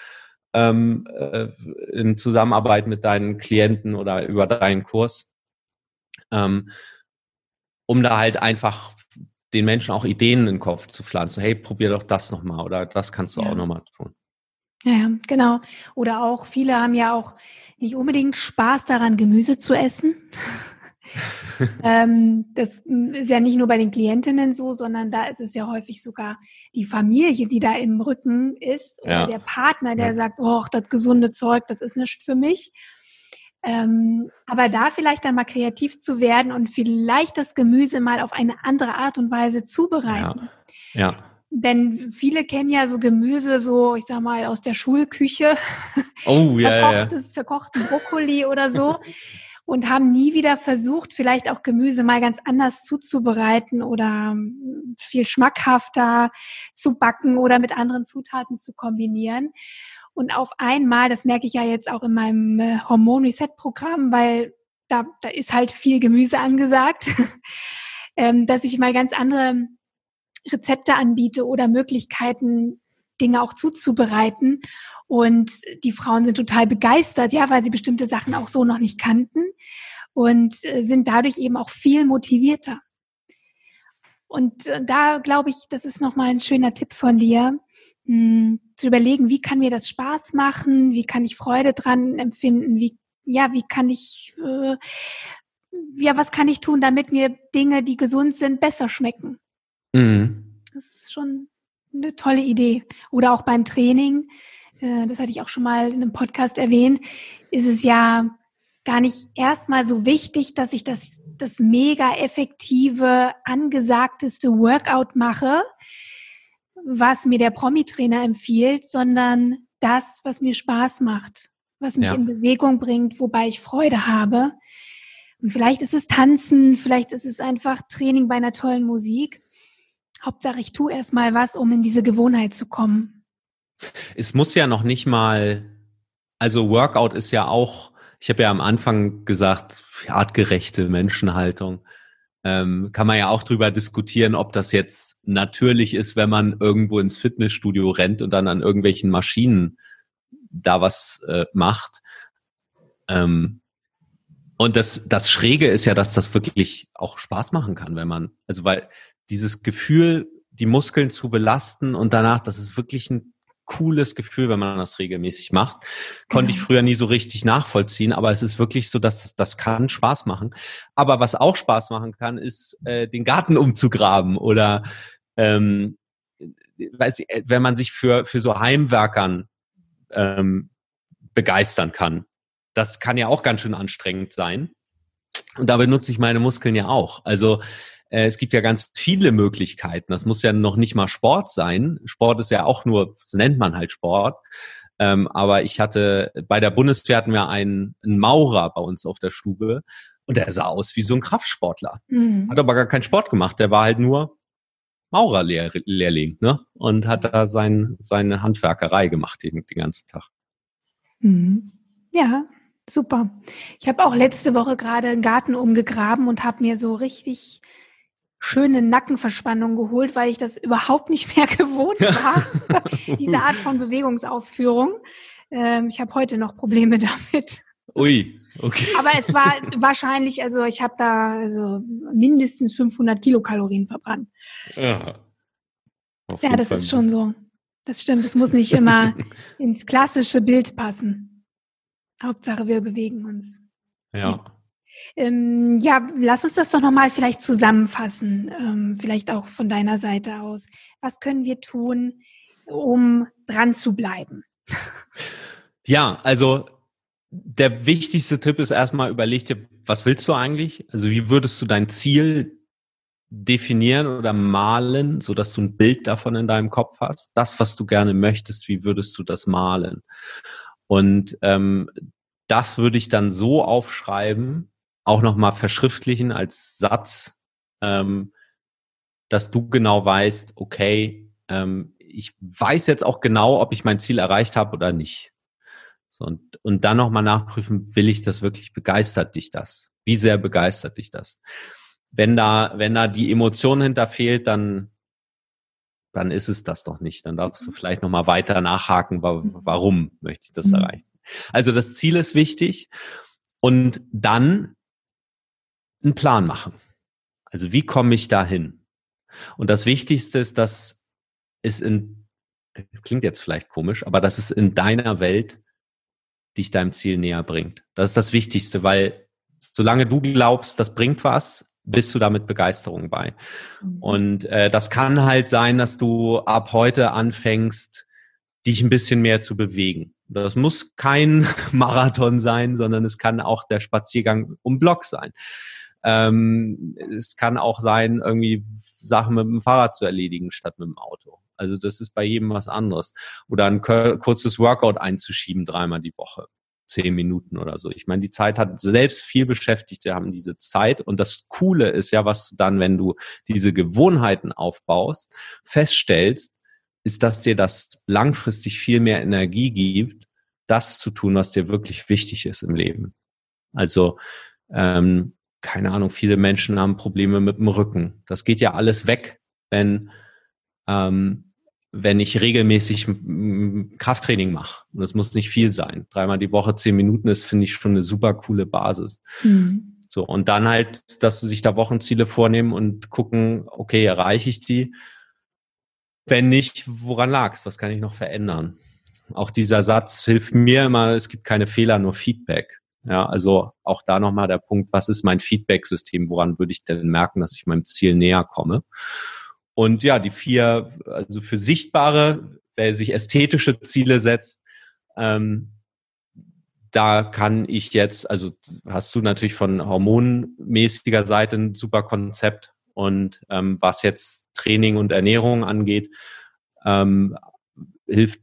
ähm, äh, in Zusammenarbeit mit deinen Klienten oder über deinen Kurs, ähm, um da halt einfach den Menschen auch Ideen in den Kopf zu pflanzen. Hey, probier doch das nochmal oder das kannst du ja. auch nochmal tun. Ja, genau. Oder auch, viele haben ja auch nicht unbedingt Spaß daran, Gemüse zu essen. Ähm, das ist ja nicht nur bei den Klientinnen so, sondern da ist es ja häufig sogar die Familie, die da im Rücken ist oder ja. der Partner, der ja. sagt, oh, das gesunde Zeug, das ist nicht für mich. Ähm, aber da vielleicht dann mal kreativ zu werden und vielleicht das Gemüse mal auf eine andere Art und Weise zubereiten. Ja. ja. Denn viele kennen ja so Gemüse, so ich sag mal aus der Schulküche. Oh ja. Verkochtes, ja. verkochten Brokkoli oder so. und haben nie wieder versucht, vielleicht auch Gemüse mal ganz anders zuzubereiten oder ähm, viel schmackhafter zu backen oder mit anderen Zutaten zu kombinieren. Und auf einmal, das merke ich ja jetzt auch in meinem äh, Hormon-Reset-Programm, weil da, da ist halt viel Gemüse angesagt, ähm, dass ich mal ganz andere Rezepte anbiete oder Möglichkeiten, Dinge auch zuzubereiten. Und die Frauen sind total begeistert, ja, weil sie bestimmte Sachen auch so noch nicht kannten und äh, sind dadurch eben auch viel motivierter. Und äh, da glaube ich, das ist nochmal ein schöner Tipp von dir, hm, zu überlegen, wie kann mir das Spaß machen, wie kann ich Freude dran empfinden, wie, ja, wie kann ich, äh, ja, was kann ich tun, damit mir Dinge, die gesund sind, besser schmecken. Mhm. Das ist schon eine tolle Idee. Oder auch beim Training, äh, das hatte ich auch schon mal in einem Podcast erwähnt, ist es ja gar nicht erstmal so wichtig, dass ich das, das mega effektive, angesagteste Workout mache, was mir der Promi-Trainer empfiehlt, sondern das, was mir Spaß macht, was mich ja. in Bewegung bringt, wobei ich Freude habe. Und vielleicht ist es Tanzen, vielleicht ist es einfach Training bei einer tollen Musik. Hauptsache, ich tue erstmal was, um in diese Gewohnheit zu kommen. Es muss ja noch nicht mal, also Workout ist ja auch, ich habe ja am Anfang gesagt, artgerechte Menschenhaltung ähm, kann man ja auch drüber diskutieren, ob das jetzt natürlich ist, wenn man irgendwo ins Fitnessstudio rennt und dann an irgendwelchen Maschinen da was äh, macht. Ähm, und das, das Schräge ist ja, dass das wirklich auch Spaß machen kann, wenn man, also weil dieses Gefühl, die Muskeln zu belasten und danach, das ist wirklich ein cooles Gefühl, wenn man das regelmäßig macht. Konnte ich früher nie so richtig nachvollziehen, aber es ist wirklich so, dass das, kann Spaß machen. Aber was auch Spaß machen kann, ist äh, den Garten umzugraben oder ähm, weiß ich, wenn man sich für, für so Heimwerkern ähm, begeistern kann. Das kann ja auch ganz schön anstrengend sein. Und da benutze ich meine Muskeln ja auch. Also äh, es gibt ja ganz viele Möglichkeiten. Das muss ja noch nicht mal Sport sein. Sport ist ja auch nur, das nennt man halt Sport. Ähm, aber ich hatte, bei der Bundeswehr hatten wir einen, einen Maurer bei uns auf der Stube und der sah aus wie so ein Kraftsportler. Mhm. Hat aber gar keinen Sport gemacht. Der war halt nur Maurerlehrling, ne? Und hat da sein, seine Handwerkerei gemacht den, den ganzen Tag. Mhm. Ja, super. Ich habe auch letzte Woche gerade einen Garten umgegraben und habe mir so richtig schöne Nackenverspannung geholt, weil ich das überhaupt nicht mehr gewohnt war, diese Art von Bewegungsausführung. Ähm, ich habe heute noch Probleme damit. Ui, okay. Aber es war wahrscheinlich, also ich habe da also mindestens 500 Kilokalorien verbrannt. Ja, ja das ist schon so. Das stimmt, es muss nicht immer ins klassische Bild passen. Hauptsache, wir bewegen uns. Ja. ja. Ähm, ja, lass uns das doch nochmal vielleicht zusammenfassen, ähm, vielleicht auch von deiner Seite aus. Was können wir tun, um dran zu bleiben? Ja, also der wichtigste Tipp ist erstmal überleg dir, was willst du eigentlich? Also wie würdest du dein Ziel definieren oder malen, so dass du ein Bild davon in deinem Kopf hast? Das, was du gerne möchtest, wie würdest du das malen? Und ähm, das würde ich dann so aufschreiben, auch nochmal verschriftlichen als Satz, ähm, dass du genau weißt, okay, ähm, ich weiß jetzt auch genau, ob ich mein Ziel erreicht habe oder nicht. So, und, und dann nochmal nachprüfen, will ich das wirklich, begeistert dich das? Wie sehr begeistert dich das? Wenn da, wenn da die Emotion hinter fehlt, dann, dann ist es das doch nicht. Dann darfst du mhm. vielleicht nochmal weiter nachhaken, warum möchte ich das mhm. erreichen? Also das Ziel ist wichtig. Und dann einen Plan machen. Also wie komme ich dahin? Und das Wichtigste ist, dass es in, klingt jetzt vielleicht komisch, aber dass es in deiner Welt dich deinem Ziel näher bringt. Das ist das Wichtigste, weil solange du glaubst, das bringt was, bist du damit Begeisterung bei. Mhm. Und äh, das kann halt sein, dass du ab heute anfängst, dich ein bisschen mehr zu bewegen. Das muss kein Marathon sein, sondern es kann auch der Spaziergang um Block sein. Ähm, es kann auch sein, irgendwie Sachen mit dem Fahrrad zu erledigen statt mit dem Auto. Also das ist bei jedem was anderes. Oder ein kurzes Workout einzuschieben dreimal die Woche. Zehn Minuten oder so. Ich meine, die Zeit hat selbst viel Beschäftigte haben diese Zeit. Und das Coole ist ja, was du dann, wenn du diese Gewohnheiten aufbaust, feststellst, ist, dass dir das langfristig viel mehr Energie gibt, das zu tun, was dir wirklich wichtig ist im Leben. Also ähm, keine Ahnung, viele Menschen haben Probleme mit dem Rücken. Das geht ja alles weg, wenn, ähm, wenn ich regelmäßig Krafttraining mache. Und das muss nicht viel sein. Dreimal die Woche, zehn Minuten ist, finde ich, schon eine super coole Basis. Mhm. So, und dann halt, dass sie sich da Wochenziele vornehmen und gucken, okay, erreiche ich die? Wenn nicht, woran lag's? Was kann ich noch verändern? Auch dieser Satz hilft mir immer, es gibt keine Fehler, nur Feedback. Ja, also auch da nochmal der Punkt, was ist mein Feedback-System? Woran würde ich denn merken, dass ich meinem Ziel näher komme? Und ja, die vier, also für sichtbare, wer sich ästhetische Ziele setzt, ähm, da kann ich jetzt, also hast du natürlich von hormonmäßiger Seite ein super Konzept und ähm, was jetzt Training und Ernährung angeht, ähm, hilft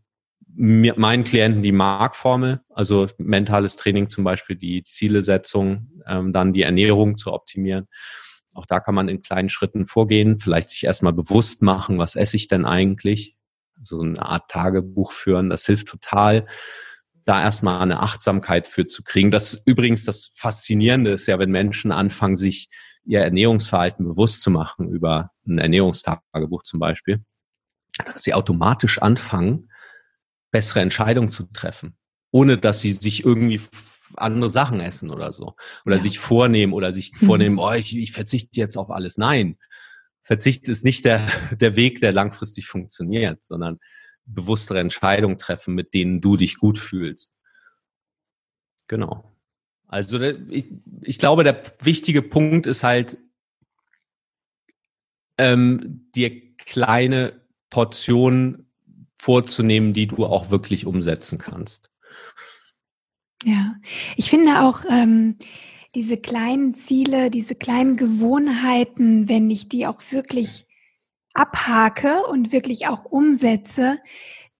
meinen Klienten die Markformel, also mentales Training zum Beispiel, die Zielesetzung, ähm, dann die Ernährung zu optimieren. Auch da kann man in kleinen Schritten vorgehen, vielleicht sich erstmal bewusst machen, was esse ich denn eigentlich? So eine Art Tagebuch führen, das hilft total, da erstmal eine Achtsamkeit für zu kriegen. Das übrigens das Faszinierende ist ja, wenn Menschen anfangen, sich ihr Ernährungsverhalten bewusst zu machen über ein Ernährungstagebuch zum Beispiel, dass sie automatisch anfangen, bessere Entscheidungen zu treffen, ohne dass sie sich irgendwie andere Sachen essen oder so. Oder ja. sich vornehmen oder sich mhm. vornehmen, oh, ich, ich verzichte jetzt auf alles. Nein, Verzicht ist nicht der, der Weg, der langfristig funktioniert, sondern bewusstere Entscheidungen treffen, mit denen du dich gut fühlst. Genau. Also ich, ich glaube, der wichtige Punkt ist halt, ähm, dir kleine Portionen vorzunehmen, die du auch wirklich umsetzen kannst. Ja, ich finde auch ähm, diese kleinen Ziele, diese kleinen Gewohnheiten, wenn ich die auch wirklich abhake und wirklich auch umsetze,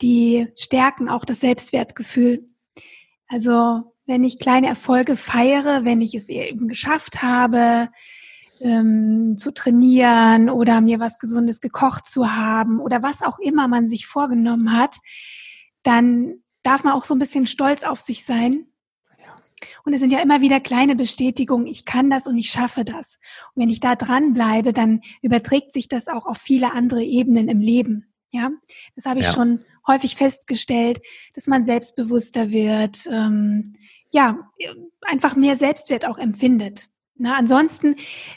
die stärken auch das Selbstwertgefühl. Also wenn ich kleine Erfolge feiere, wenn ich es eben geschafft habe, ähm, zu trainieren oder mir was Gesundes gekocht zu haben oder was auch immer man sich vorgenommen hat, dann darf man auch so ein bisschen stolz auf sich sein. Und es sind ja immer wieder kleine Bestätigungen, ich kann das und ich schaffe das. Und wenn ich da dranbleibe, dann überträgt sich das auch auf viele andere Ebenen im Leben. Ja, das habe ich ja. schon häufig festgestellt, dass man selbstbewusster wird, ähm, ja, einfach mehr Selbstwert auch empfindet. Na, ansonsten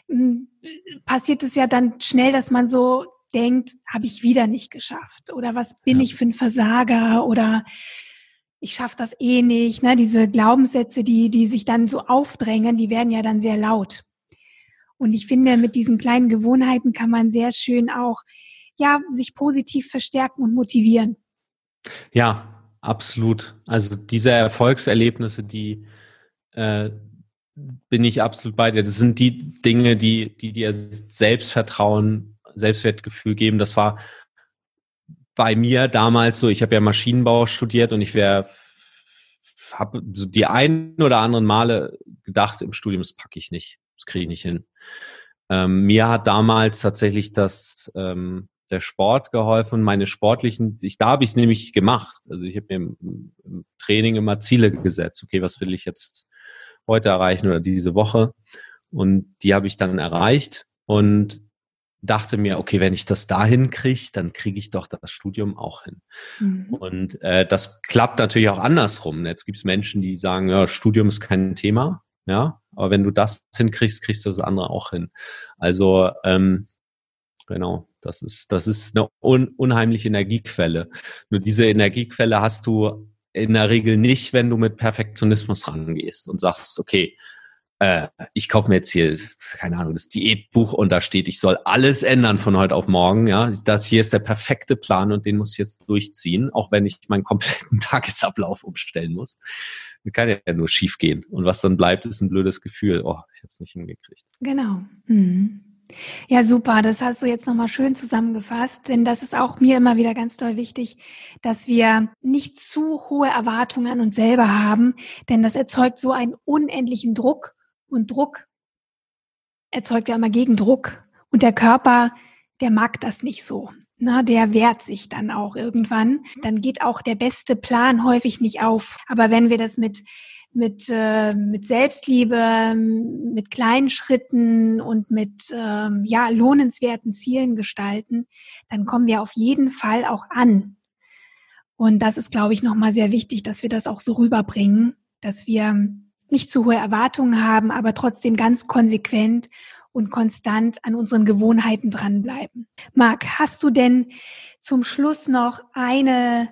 m, hm, passiert es ja dann schnell, dass man so denkt, habe ich wieder nicht geschafft oder was bin ja. ich für ein Versager oder ich schaffe das eh nicht. Ne? Diese Glaubenssätze, die, die sich dann so aufdrängen, die werden ja dann sehr laut. Und ich finde, mit diesen kleinen Gewohnheiten kann man sehr schön auch ja, sich positiv verstärken und motivieren. Ja, absolut. Also diese Erfolgserlebnisse, die äh, bin ich absolut bei dir. Das sind die Dinge, die, die dir Selbstvertrauen, Selbstwertgefühl geben. Das war bei mir damals so, ich habe ja Maschinenbau studiert und ich wäre habe so die ein oder anderen Male gedacht im Studium, das packe ich nicht, das kriege ich nicht hin. Ähm, mir hat damals tatsächlich das ähm, der Sport geholfen, meine sportlichen, ich, da habe ich es nämlich gemacht. Also ich habe mir im, Training immer Ziele gesetzt. Okay, was will ich jetzt heute erreichen oder diese Woche? Und die habe ich dann erreicht und dachte mir, okay, wenn ich das dahin kriege, dann kriege ich doch das Studium auch hin. Mhm. Und äh, das klappt natürlich auch andersrum. Jetzt gibt es Menschen, die sagen, ja, Studium ist kein Thema, ja, aber wenn du das hinkriegst, kriegst du das andere auch hin. Also ähm, genau. Das ist, das ist eine un unheimliche Energiequelle. Nur diese Energiequelle hast du in der Regel nicht, wenn du mit Perfektionismus rangehst und sagst, okay, äh, ich kaufe mir jetzt hier, keine Ahnung, das Diätbuch und da steht, ich soll alles ändern von heute auf morgen. Ja, das hier ist der perfekte Plan und den muss ich jetzt durchziehen, auch wenn ich meinen kompletten Tagesablauf umstellen muss. Das kann ja nur schief gehen. Und was dann bleibt, ist ein blödes Gefühl. Oh, ich habe es nicht hingekriegt. Genau. Mhm. Ja, super. Das hast du jetzt nochmal schön zusammengefasst, denn das ist auch mir immer wieder ganz doll wichtig, dass wir nicht zu hohe Erwartungen an uns selber haben, denn das erzeugt so einen unendlichen Druck und Druck erzeugt ja immer Gegendruck und der Körper, der mag das nicht so. Na, der wehrt sich dann auch irgendwann. Dann geht auch der beste Plan häufig nicht auf. Aber wenn wir das mit mit, äh, mit Selbstliebe, mit kleinen Schritten und mit äh, ja, lohnenswerten Zielen gestalten, dann kommen wir auf jeden Fall auch an. Und das ist, glaube ich, nochmal sehr wichtig, dass wir das auch so rüberbringen, dass wir nicht zu hohe Erwartungen haben, aber trotzdem ganz konsequent und konstant an unseren Gewohnheiten dranbleiben. Marc, hast du denn zum Schluss noch eine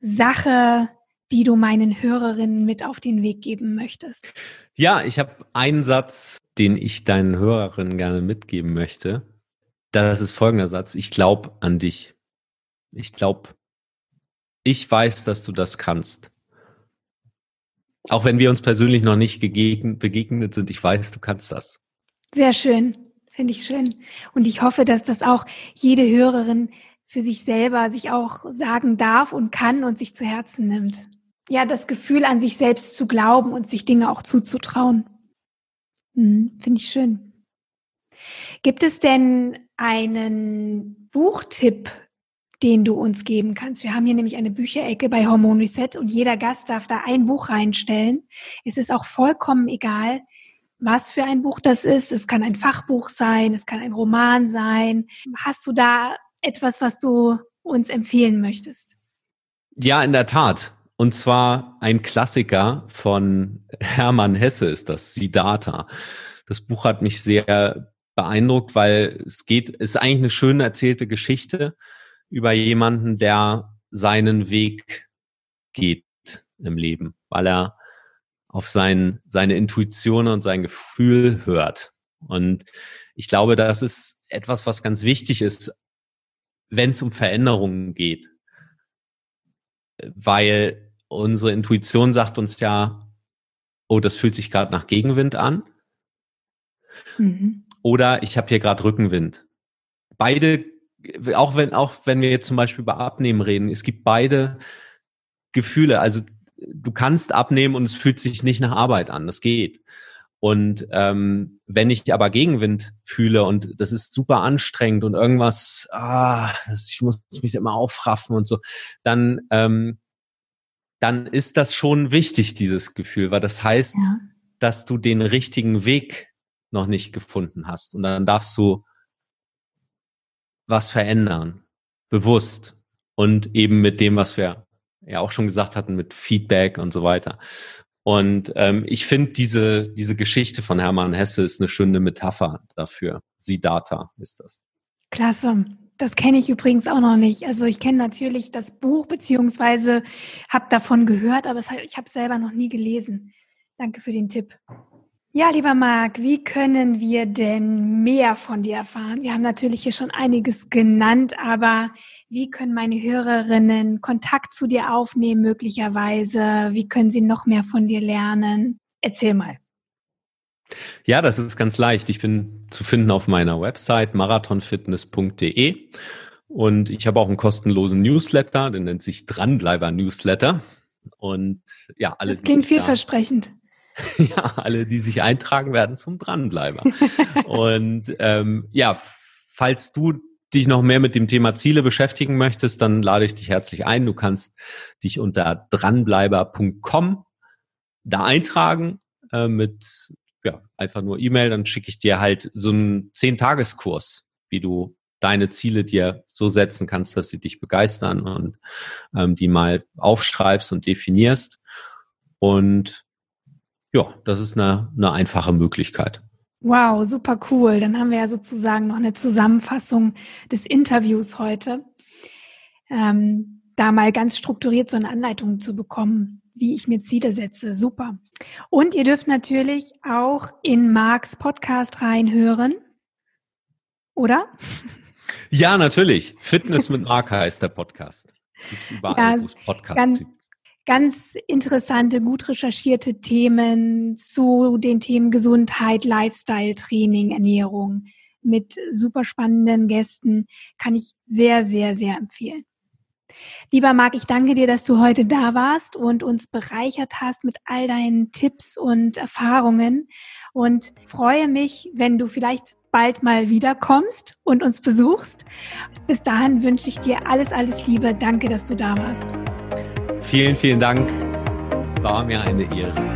Sache, die du meinen Hörerinnen mit auf den Weg geben möchtest? Ja, ich habe einen Satz, den ich deinen Hörerinnen gerne mitgeben möchte. Das ist folgender Satz. Ich glaube an dich. Ich glaube, ich weiß, dass du das kannst. Auch wenn wir uns persönlich noch nicht begegnet sind, ich weiß, du kannst das. Sehr schön. Finde ich schön. Und ich hoffe, dass das auch jede Hörerin für sich selber sich auch sagen darf und kann und sich zu Herzen nimmt. Ja, das Gefühl an sich selbst zu glauben und sich Dinge auch zuzutrauen. Hm, Finde ich schön. Gibt es denn einen Buchtipp, den du uns geben kannst? Wir haben hier nämlich eine Bücherecke bei Hormon Reset und jeder Gast darf da ein Buch reinstellen. Es ist auch vollkommen egal, was für ein Buch das ist. Es kann ein Fachbuch sein, es kann ein Roman sein. Hast du da etwas, was du uns empfehlen möchtest? Ja, in der Tat. Und zwar ein Klassiker von Hermann Hesse ist das, Siddhartha. Das Buch hat mich sehr beeindruckt, weil es geht, ist eigentlich eine schön erzählte Geschichte über jemanden, der seinen Weg geht im Leben, weil er auf sein, seine Intuition und sein Gefühl hört. Und ich glaube, das ist etwas, was ganz wichtig ist, wenn es um Veränderungen geht. Weil unsere Intuition sagt uns ja, oh, das fühlt sich gerade nach Gegenwind an. Mhm. Oder ich habe hier gerade Rückenwind. Beide, auch wenn, auch wenn wir jetzt zum Beispiel über Abnehmen reden, es gibt beide Gefühle. Also du kannst abnehmen und es fühlt sich nicht nach Arbeit an. Das geht. Und ähm, wenn ich aber Gegenwind fühle und das ist super anstrengend und irgendwas, ah, ich muss mich immer aufraffen und so, dann ähm, dann ist das schon wichtig, dieses Gefühl, weil das heißt, ja. dass du den richtigen Weg noch nicht gefunden hast. Und dann darfst du was verändern, bewusst und eben mit dem, was wir ja auch schon gesagt hatten, mit Feedback und so weiter. Und ähm, ich finde diese, diese Geschichte von Hermann Hesse ist eine schöne Metapher dafür. Siddhartha ist das. Klasse. Das kenne ich übrigens auch noch nicht. Also ich kenne natürlich das Buch beziehungsweise habe davon gehört, aber ich habe selber noch nie gelesen. Danke für den Tipp. Ja, lieber Marc, wie können wir denn mehr von dir erfahren? Wir haben natürlich hier schon einiges genannt, aber wie können meine Hörerinnen Kontakt zu dir aufnehmen möglicherweise? Wie können sie noch mehr von dir lernen? Erzähl mal. Ja, das ist ganz leicht. Ich bin zu finden auf meiner Website marathonfitness.de und ich habe auch einen kostenlosen Newsletter, der nennt sich Dranbleiber Newsletter. Und ja, alle. Das klingt vielversprechend. ja, alle, die sich eintragen, werden zum Dranbleiber. und ähm, ja, falls du dich noch mehr mit dem Thema Ziele beschäftigen möchtest, dann lade ich dich herzlich ein. Du kannst dich unter dranbleiber.com da eintragen äh, mit ja, einfach nur E-Mail, dann schicke ich dir halt so einen Zehn-Tageskurs, wie du deine Ziele dir so setzen kannst, dass sie dich begeistern und ähm, die mal aufschreibst und definierst. Und ja, das ist eine, eine einfache Möglichkeit. Wow, super cool. Dann haben wir ja sozusagen noch eine Zusammenfassung des Interviews heute. Ähm, da mal ganz strukturiert so eine Anleitung zu bekommen, wie ich mir Ziele setze. Super. Und ihr dürft natürlich auch in Marks Podcast reinhören. Oder? Ja, natürlich. Fitness mit Mark heißt der Podcast. Gibt's überall, ja, wo es Podcasts ganz, gibt. Ganz interessante, gut recherchierte Themen zu den Themen Gesundheit, Lifestyle, Training, Ernährung mit super spannenden Gästen. Kann ich sehr, sehr, sehr empfehlen. Lieber Marc, ich danke dir, dass du heute da warst und uns bereichert hast mit all deinen Tipps und Erfahrungen und freue mich, wenn du vielleicht bald mal wiederkommst und uns besuchst. Bis dahin wünsche ich dir alles, alles Liebe. Danke, dass du da warst. Vielen, vielen Dank. War mir eine Ehre.